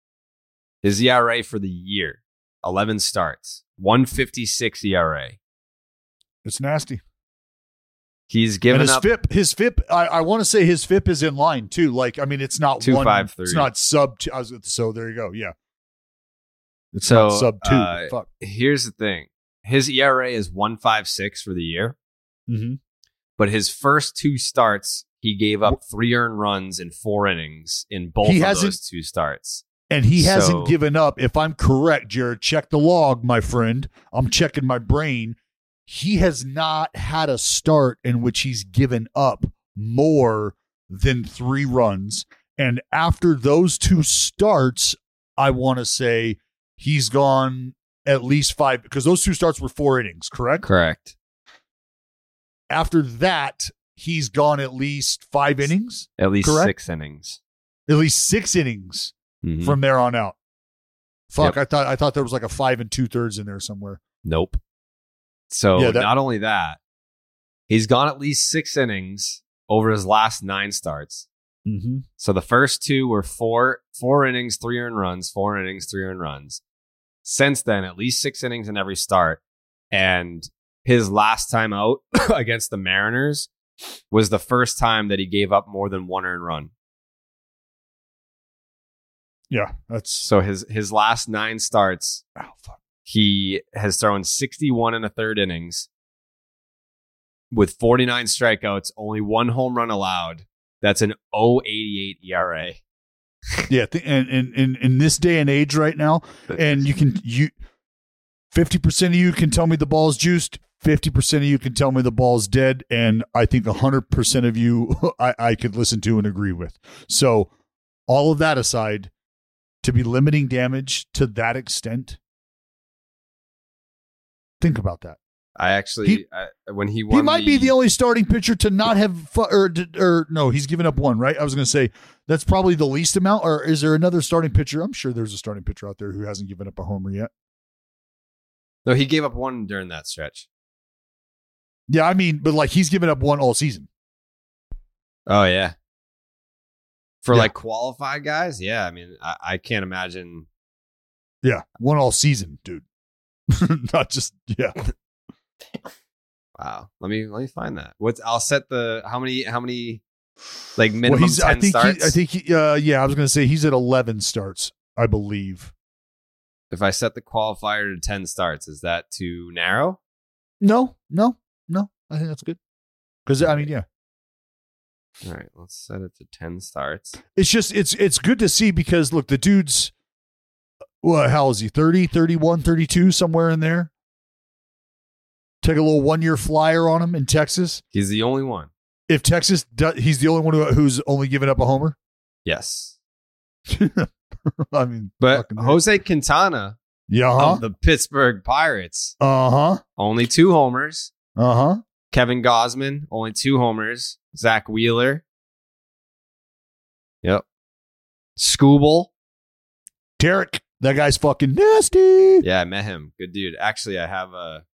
his ERA for the year, 11 starts, 156 ERA. It's nasty. He's and given his up. FIP, his FIP, I, I want to say his FIP is in line too. Like, I mean, it's not Two, one, five, three. it's not sub. Two, was, so there you go. Yeah, it's so, not sub two. uh, Fuck. here's the thing his ERA is 156 for the year, Mm-hmm. but his first two starts, he gave up three earned runs in four innings in both He of those two starts. And he hasn't given up. If I'm correct, Jared, check the log, my friend. I'm checking my brain. He has not had a start in which he's given up more than three runs. And after those two starts, I want to say he's gone at least five because those two starts were four innings, correct? Correct. After that, he's gone at least five innings, At least Correct? six innings. at least six innings Mhm. from there on out. Fuck, Yep. I thought I thought there was like a five and two thirds in there somewhere. Nope. So Yeah, that- not only that, he's gone at least six innings over his last nine starts. Mm-hmm. So the first two were four four innings, three earned runs, four innings, three earned runs. Since then, at least six innings in every start. And his last time out *coughs* against the Mariners was the first time that he gave up more than one earned run. Yeah, that's So his his last nine starts, oh fuck. He has thrown 61 and a third innings with 49 strikeouts, only one home run allowed. That's an 088 ERA. Yeah, th- and in in this day and age right now, and you can you fifty percent of you can tell me the ball's juiced. Fifty percent of you can tell me the ball's dead, and I think hundred percent of you *laughs* I, I could listen to and agree with. So, all of that aside, to be limiting damage to that extent, think about that. I actually, He- I, when he won, He might be the only starting pitcher to not have, fu- or, or no, he's given up one, right? I was going to say that's probably the least amount. Or is there another starting pitcher? I'm sure there's a starting pitcher out there who hasn't given up a homer yet. No, he gave up one during that stretch. Yeah, I mean, but like he's given up one all season. Oh yeah. For Yeah. like qualified guys, yeah. I mean, I, I can't imagine. Yeah, one all season, dude. *laughs* not just yeah. Wow. Let me let me find that. What's I'll set the how many how many like Well, minimum he's, ten I think starts. he, I think he, uh, yeah, I was going to say he's at 11 starts, I believe. if I set the qualifier to ten starts, is that too narrow? No, no, no. I think that's good. Because I mean, yeah, All right, let's set it to ten starts. it's just it's it's good to see because look the dude's well how is he 30 31 32 somewhere in there take a little one year flyer on him in texas He's the only one. if texas do, he's the only one who, who's only given up a homer Yes. *laughs* i mean But Jose Quintana yeah uh-huh the Pittsburgh Pirates, uh-huh only two homers. uh-huh Kevin Gausman, only two homers. Zack Wheeler. Yep. Skubal. derek that guy's fucking nasty Yeah, I met him. Good dude. Actually, I have a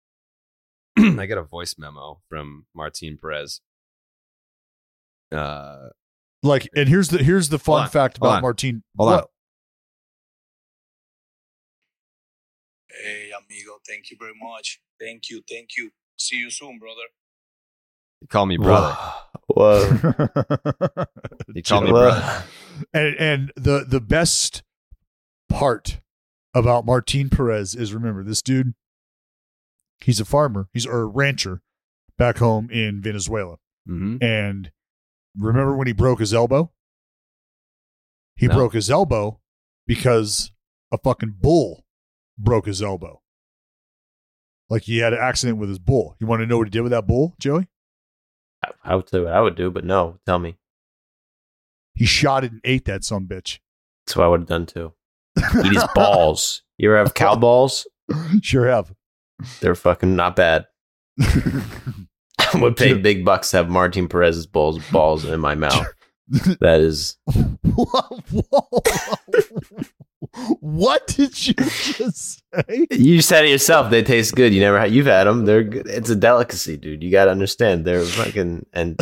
*clears throat* I got a voice memo from Martin Perez. Uh like and here's the here's the Hold fun on, fact hold about on, martin hold on. Hey, amigo, thank you very much. Thank you, thank you. See you soon, brother. he called me brother. Whoa. He called me brother. *laughs* and and the the best part about Martin Perez is remember this dude he's a farmer he's or a rancher back home in Venezuela. Hmm and remember when he broke his elbow? He No. broke his elbow because a fucking bull broke his elbow. Like he had an accident with his bull. You want to know what he did with that bull Joey? I- I would say what I would do, but no, tell me. he shot it and ate that some bitch. That's what I would have done too. *laughs* Eat his balls. You ever have cow balls? *laughs* sure have They're fucking not bad. *laughs* I would pay big bucks to have Martin Perez's balls balls in my mouth. That is what did you just say? you said it yourself. They taste good. You never had. You've had them. They're good. It's a delicacy, dude. You got to understand. They're fucking. And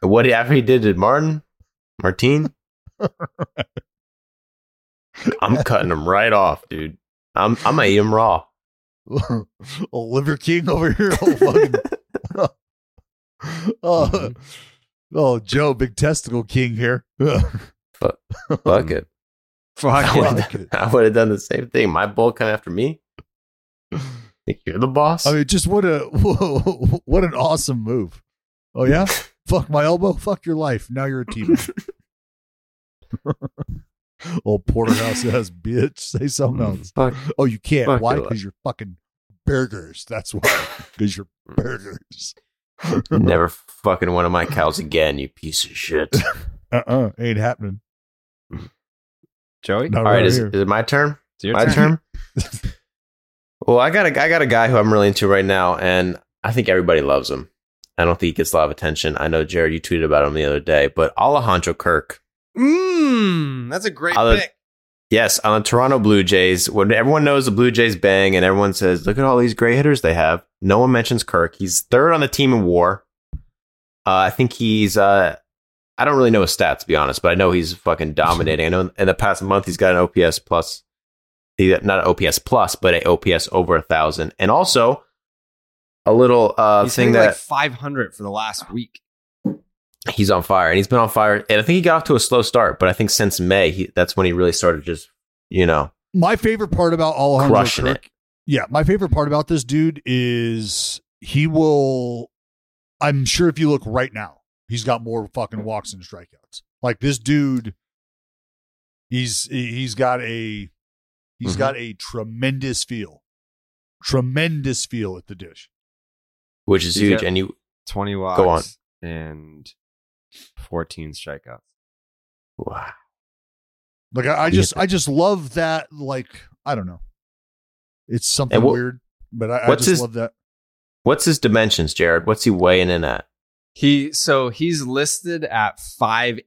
what he, after he did to Martin, Martine, I'm cutting them right off, dude. I'm I'm gonna eat them raw. *laughs* oh, Liver King over here. *laughs* *laughs* Oh, fucking. oh, oh, Joe, big testicle king here. Fuck, fuck it. Fuck I would, Fuck have, it. I would have done the same thing. My bull come after me. Think you're the boss? I mean, just what a what an awesome move. Oh yeah, fuck my elbow, fuck your life. Now you're a team. Old porterhouse ass bitch. Say something mm. else. Fuck. Oh, you can't. Fuck Why? Because you're fucking burgers. That's why. *laughs* Because you're burgers. Never *laughs* fucking one of my cows again, you piece of shit. *laughs* Uh-uh. Ain't happening. Joey? Not All right, right is, here. is it my turn? It's your my turn. turn. well, I got a I got a guy who I'm really into right now, and I think everybody loves him. I don't think he gets a lot of attention. I know Jared, you tweeted about him the other day, but Alejandro Kirk. Mmm, that's a great I'll- pick. Yes, on the Toronto Blue Jays, when everyone knows the Blue Jays bang and everyone says, look at all these great hitters they have. No one mentions Kirk. He's third on the team in war. Uh, I think he's, uh, I don't really know his stats, to be honest, but I know he's fucking *laughs* dominating. I know in the past month he's got an OPS plus, he, not an OPS plus, but an OPS over a thousand. And also a little uh, He's thing that like 500 for the last week. He's on fire and he's been on fire. And I think he got off to a slow start, but I think since May, he, that's when he really started just, you know, My favorite part about Alejandro Crushing Kirk, it. yeah, my favorite part about this dude is he will. I'm sure if you look right now, he's got more fucking walks and strikeouts. Like this dude, he's he's got a he's Mhm. got a tremendous feel, tremendous feel at the dish. which is He's huge. And you, 20 walks Go on. and 14 strikeouts. wow. Like I, I just I just love that. Like I don't know, it's something what- weird, but I, I what's just his- love that. What's his dimensions, Jared? What's he weighing in at? He so he's listed at 5'8",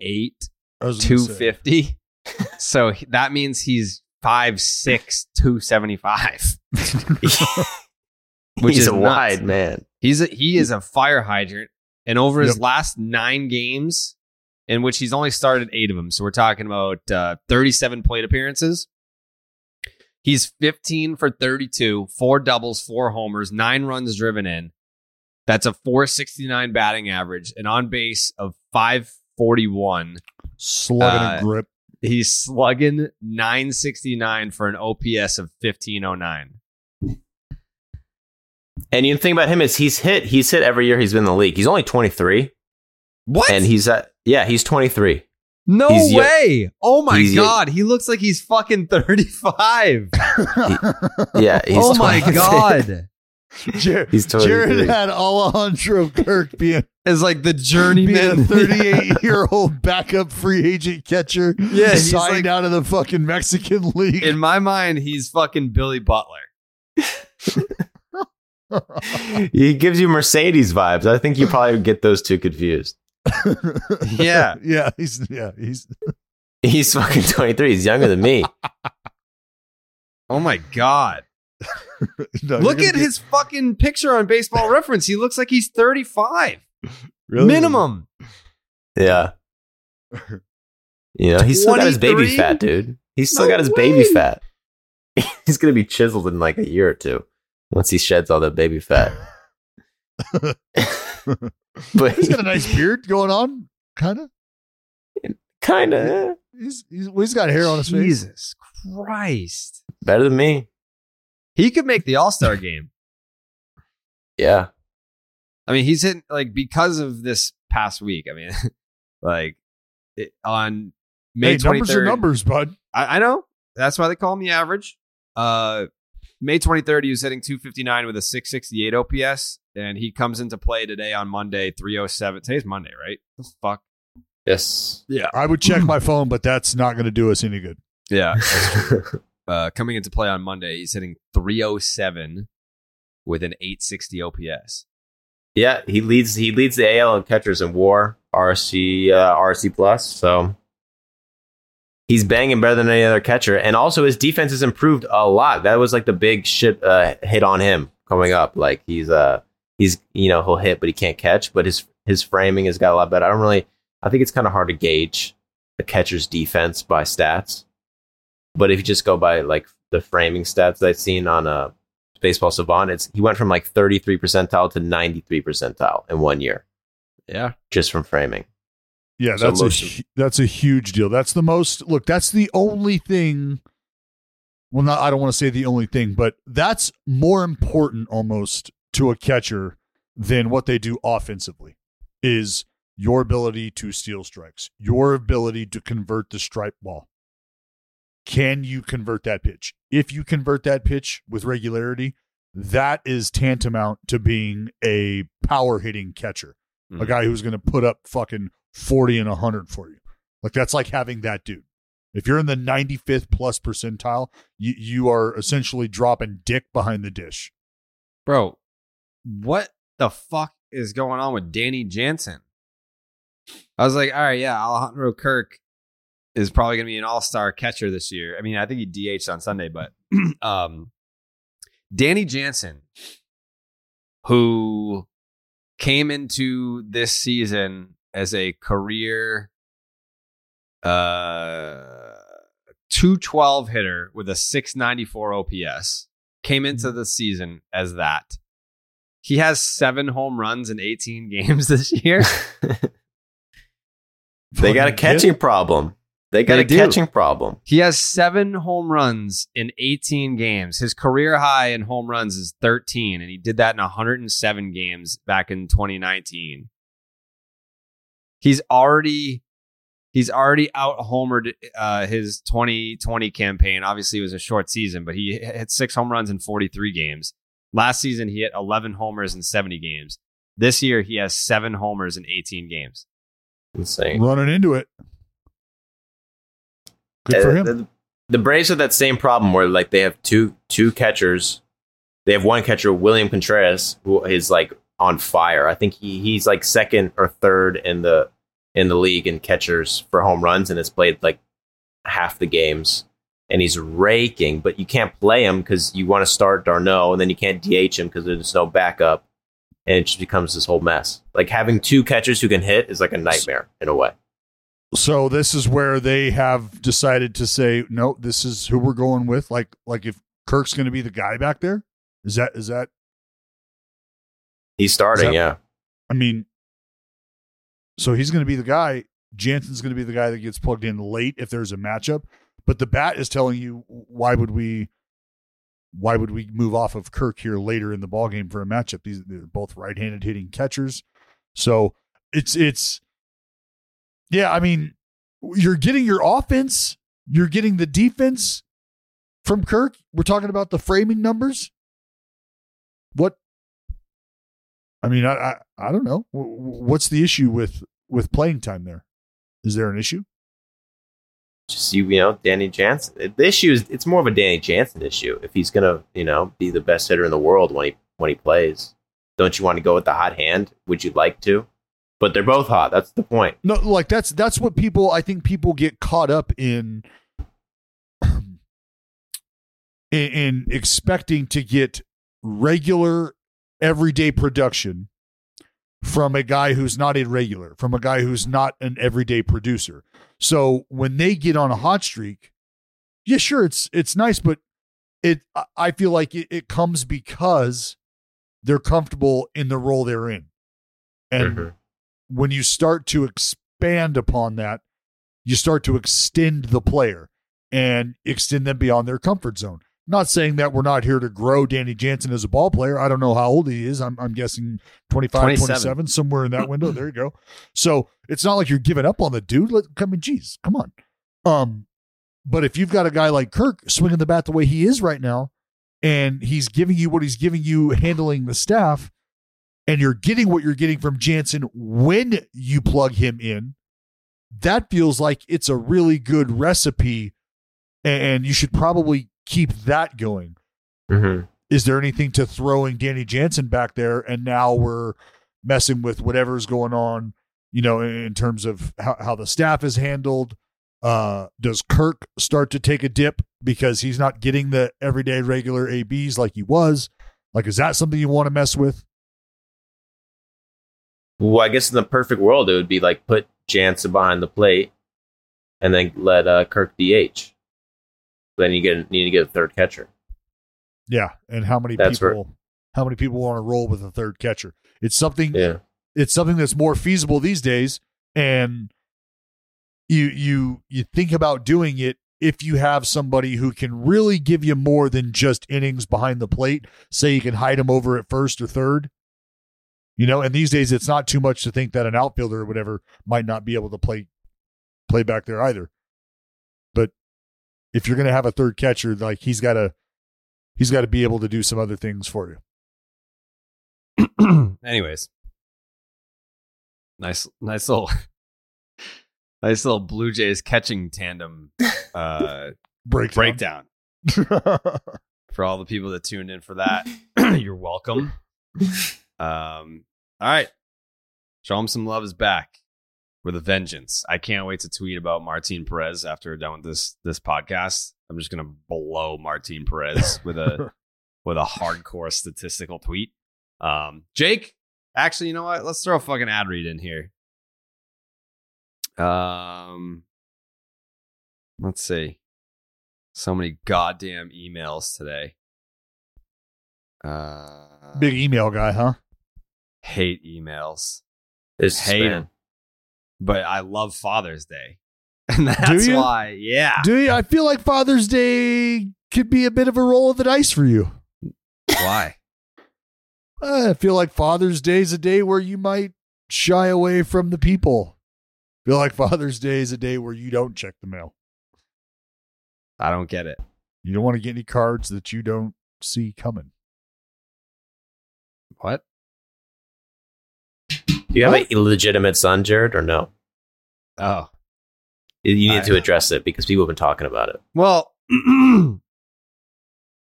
I was gonna say. 250. *laughs* so he- that means he's 5'6", 275. *laughs* *laughs* Which He's is a nuts. wide man. He's a, he is a fire hydrant, and over yep. his last nine games, in which he's only started eight of them, so we're talking about uh, 37 plate appearances. He's 15 for 32, four doubles, four homers, nine runs driven in. That's a 469 batting average, an on base of 541. Slugging uh, grip. He's slugging 969 for an OPS of 1509. And you think about him is he's hit. He's hit every year he's been in the league. He's only 23. What? And he's at yeah, he's 23. No he's way! Oh my god, he looks like he's fucking 35. he, *laughs* yeah, Oh my god. *laughs* Jer- he's 23. Jared had Alejandro Kirk being is like the journeyman, thirty-eight-year-old *laughs* backup free agent catcher. Yeah, signed like, out of the fucking Mexican league. In my mind, he's fucking Billy Butler. *laughs* he gives you Mercedes vibes. I think you probably get those two confused. Yeah. *laughs* yeah, he's yeah, he's *laughs* He's fucking 23. He's younger than me. Oh my god. no, Look at gonna his fucking picture on Baseball Reference. He looks like he's thirty-five really? minimum. Yeah. You know, he's still got his baby fat, dude. He's still No got his way. baby fat. he's gonna be chiseled in like a year or two once he sheds all that baby fat. *laughs* *laughs* but He's got a nice beard going on, kind of. kind of He's he's, well, he's got hair on his face. Jesus Christ. better than me. He could make the All Star game. Yeah. I mean, he's hitting like because of this past week. I mean, *laughs* like it, on May Hey, twenty numbers are numbers, bud. I, I know that's why they call me average. Uh, May twenty third, he was hitting two fifty nine with a six sixty eight OPS, and he comes into play today on Monday three oh seven. Today's Monday, right? The fuck. Yes. Yeah. I would check my phone, but that's not going to do us any good. Yeah. *laughs* uh, coming into play on Monday, he's hitting three oh seven with an eight sixty OPS. Yeah, he leads he leads the AL in catchers in WAR, RC uh, RC plus. So he's banging better than any other catcher, and also his defense has improved a lot. That was like the big shit uh, hit on him coming up. Like he's uh he's you know he'll hit but he can't catch, but his his framing has got a lot better. I don't really I think it's kind of hard to gauge a catcher's defense by stats, but if you just go by like the framing stats that I've seen on uh baseball savant it's he went from like 33 percentile to 93 percentile in one year Yeah. just from framing Yeah, So that's a hu- that's a huge deal. That's the most look. That's the only thing. Well, not I don't want to say the only thing, but that's more important almost to a catcher than what they do offensively. Is your ability to steal strikes, your ability to convert the strike ball. can you convert that pitch? If you convert that pitch with regularity, that is tantamount to being a power hitting catcher, a Mhm. guy who's going to put up fucking 40 and 100 for you. Like that's like having that dude. If you're in the 95th plus percentile, you, you are essentially dropping dick behind the dish. Bro, what the fuck is going on with Danny Jansen? I was like, all right, yeah, Alejandro Kirk is probably going to be an all-star catcher this year. I mean, I think he DH'd on Sunday, but *clears throat* um, Danny Jansen, who came into this season as a career uh 212 hitter with a 694 OPS, came into the season as that. He has seven home runs in 18 *laughs* games this year. *laughs* They got a catching problem. They got They a do. catching problem. He has seven home runs in 18 games. His career high in home runs is 13, and he did that in 107 games back in 2019. He's already he's already out homered uh, his 2020 campaign. Obviously, it was a short season, but he hit six home runs in 43 games. Last season, he hit 11 homers in 70 games. This year, he has seven homers in 18 games. Insane. Running into it. Good for Uh, him. The, the Braves have that same problem where like they have two two catchers. They have one catcher, William Contreras, who is like on fire. I think he he's like second or third in the in the league in catchers for home runs and has played like half the games. And he's raking, but you can't play him because you want to start d'Arnaud, and then you can't DH him because there's no backup, and it just becomes this whole mess. Like having two catchers who can hit is like a nightmare in a way. So this is where they have decided to say, no, this is who we're going with. Like, like if Kirk's going to be the guy back there, is that is that? He's starting, that- yeah. I mean, so he's going to be the guy. Jansen's going to be the guy that gets plugged in late if there's a matchup. But the bat is telling you why would we, why would we move off of Kirk here later in the ball game for a matchup? These they're both right-handed hitting catchers, so it's it's yeah. I mean, you're getting your offense, you're getting the defense from Kirk. We're talking about the framing numbers. What I mean, I, I I don't know. What's the issue with with playing time there? Is there an issue? just you, you know, Danny Jansen. Eh, the issue is it's more of a Danny Jansen issue. If he's gonna, you know, be the best hitter in the world when he when he plays, don't you want to go with the hot hand? Would you like to? But they're both hot. That's the point. No, like that's that's what people I think people get caught up in *clears throat* in, in expecting to get regular everyday production from a guy who's not a regular, from a guy who's not an everyday producer. So when they get on a hot streak, yeah, sure, it's it's nice, but it I- feel like it, it comes because they're comfortable in the role they're in. And Mhm. when you start to expand upon that, you start to extend the player and extend them beyond their comfort zone. Not saying that we're not here to grow Danny Jansen as a ball player. I don't know how old he is. I'm, I'm guessing 25, 27. 27, somewhere in that window. There you go. So it's not like you're giving up on the dude. Let, I mean, geez, come on. Um, but if you've got a guy like Kirk swinging the bat the way he is right now, and he's giving you what he's giving you handling the staff, and you're getting what you're getting from Jansen when you plug him in, that feels like it's a really good recipe, and you should probably keep that going. Mm-hmm. Is there anything to throwing Danny Jansen back there, and now we're messing with whatever's going on, you know, in, in terms of how, how the staff is handled? Uh, does Kirk start to take a dip because he's not getting the everyday regular ABs like he was? Like, is that something you want to mess with? Well, I guess in the perfect world, it would be like put Jansen behind the plate, and then let uh, Kirk DH. Then you get need to get a third catcher. Yeah, and how many That's people? How many people want to roll with a third catcher? It's something. Yeah. It's something that's more feasible these days, and you you you think about doing it if you have somebody who can really give you more than just innings behind the plate. Say you can hide them over at first or third. You know, and these days it's not too much to think that an outfielder or whatever might not be able to play play back there either. But if you're going to have a third catcher, like he's got to he's got to be able to do some other things for you. *clears throat* Anyways, nice, nice little, *laughs* nice little Blue Jays catching tandem *laughs* uh, Breakdown. breakdown *laughs* for all the people that tuned in for that. *clears throat* *clears throat* You're welcome. Um, all right, show him some love is back with a vengeance. I can't wait to tweet about Martin Perez after we're done with this this podcast. I'm just gonna blow Martin Perez *laughs* with a with a hardcore statistical tweet. Um, Jake, actually, you know what? Let's throw a fucking ad read in here. Um, let's see. So many goddamn emails today. Uh, Big email guy, huh? hate emails. It's hate spam. 'Em. But I love Father's Day, *laughs* and that's you? why. Yeah. Do you? I feel like Father's Day could be a bit of a roll of the dice for you. why? *laughs* I feel like Father's Day is a day where you might shy away from the people. feel like Father's Day is a day where you don't check the mail. I don't get it. You don't want to get any cards that you don't see coming. What? Do you have an illegitimate son, Jared, or no? Oh, You need I- to address it because people have been talking about it. well. *clears throat*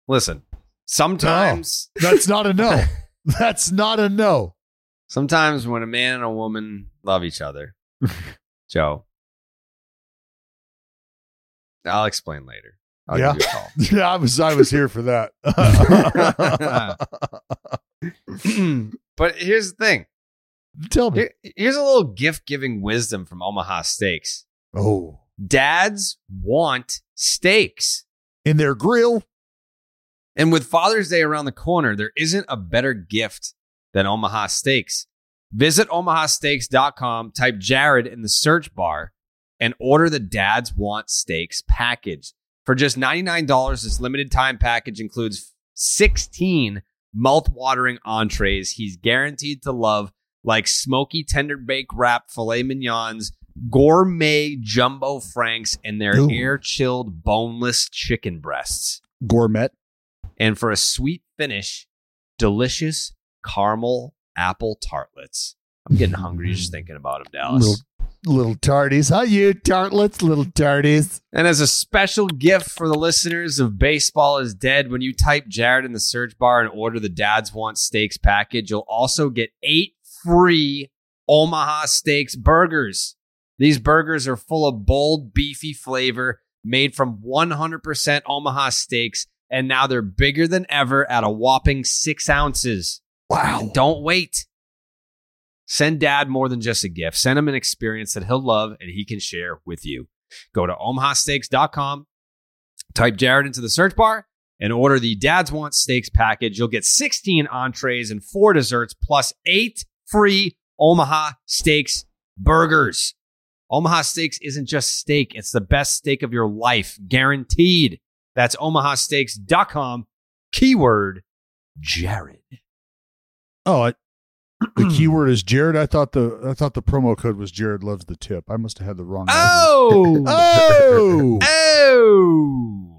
listen. Sometimes That's not a no. *laughs* That's not a no. Sometimes when a man and a woman love each other, *laughs* Joe, I'll explain later. I'll Yeah. give you a call. *laughs* Yeah, I was I was here for that. *clears throat* but here's the thing. Tell me. Here- here's a little gift giving wisdom from Omaha Steaks. Oh, Dads want steaks. in their grill. And with Father's Day around the corner, there isn't a better gift than Omaha Steaks. Visit omahasteaks.com, type Jared in the search bar, and order the Dads Want Steaks package. For just $99, this limited time package includes 16 mouth-watering entrees he's guaranteed to love, like smoky tender bake wrap filet mignons, gourmet jumbo franks, and their air-chilled boneless chicken breasts. Gourmet. And for a sweet finish, delicious caramel apple tartlets. I'm getting hungry just *laughs* thinking about them, Dallas. Little little tardies. How you tartlets, little tardies. And as a special gift for the listeners of Baseball is Dead, when you type Jared in the search bar and order the Dads Want Steaks package, you'll also get eight free Omaha Steaks burgers. These burgers are full of bold, beefy flavor made from 100% Omaha steaks, and now they're bigger than ever at a whopping six ounces. Wow. And don't wait. Send dad more than just a gift. Send him an experience that he'll love and he can share with you. Go to omahasteaks.com, type Jared into the search bar, and order the Dads Want Steaks package. You'll get 16 entrees and four desserts, plus eight free Omaha Steaks burgers. Omaha Steaks isn't just steak, it's the best steak of your life, guaranteed. That's omahasteaks.com, keyword Jared. Oh, I, *clears throat* the keyword is Jared. I thought the I thought the promo code was Jared loves the tip. I must have had the wrong. Oh! *laughs* Oh. Oh! oh!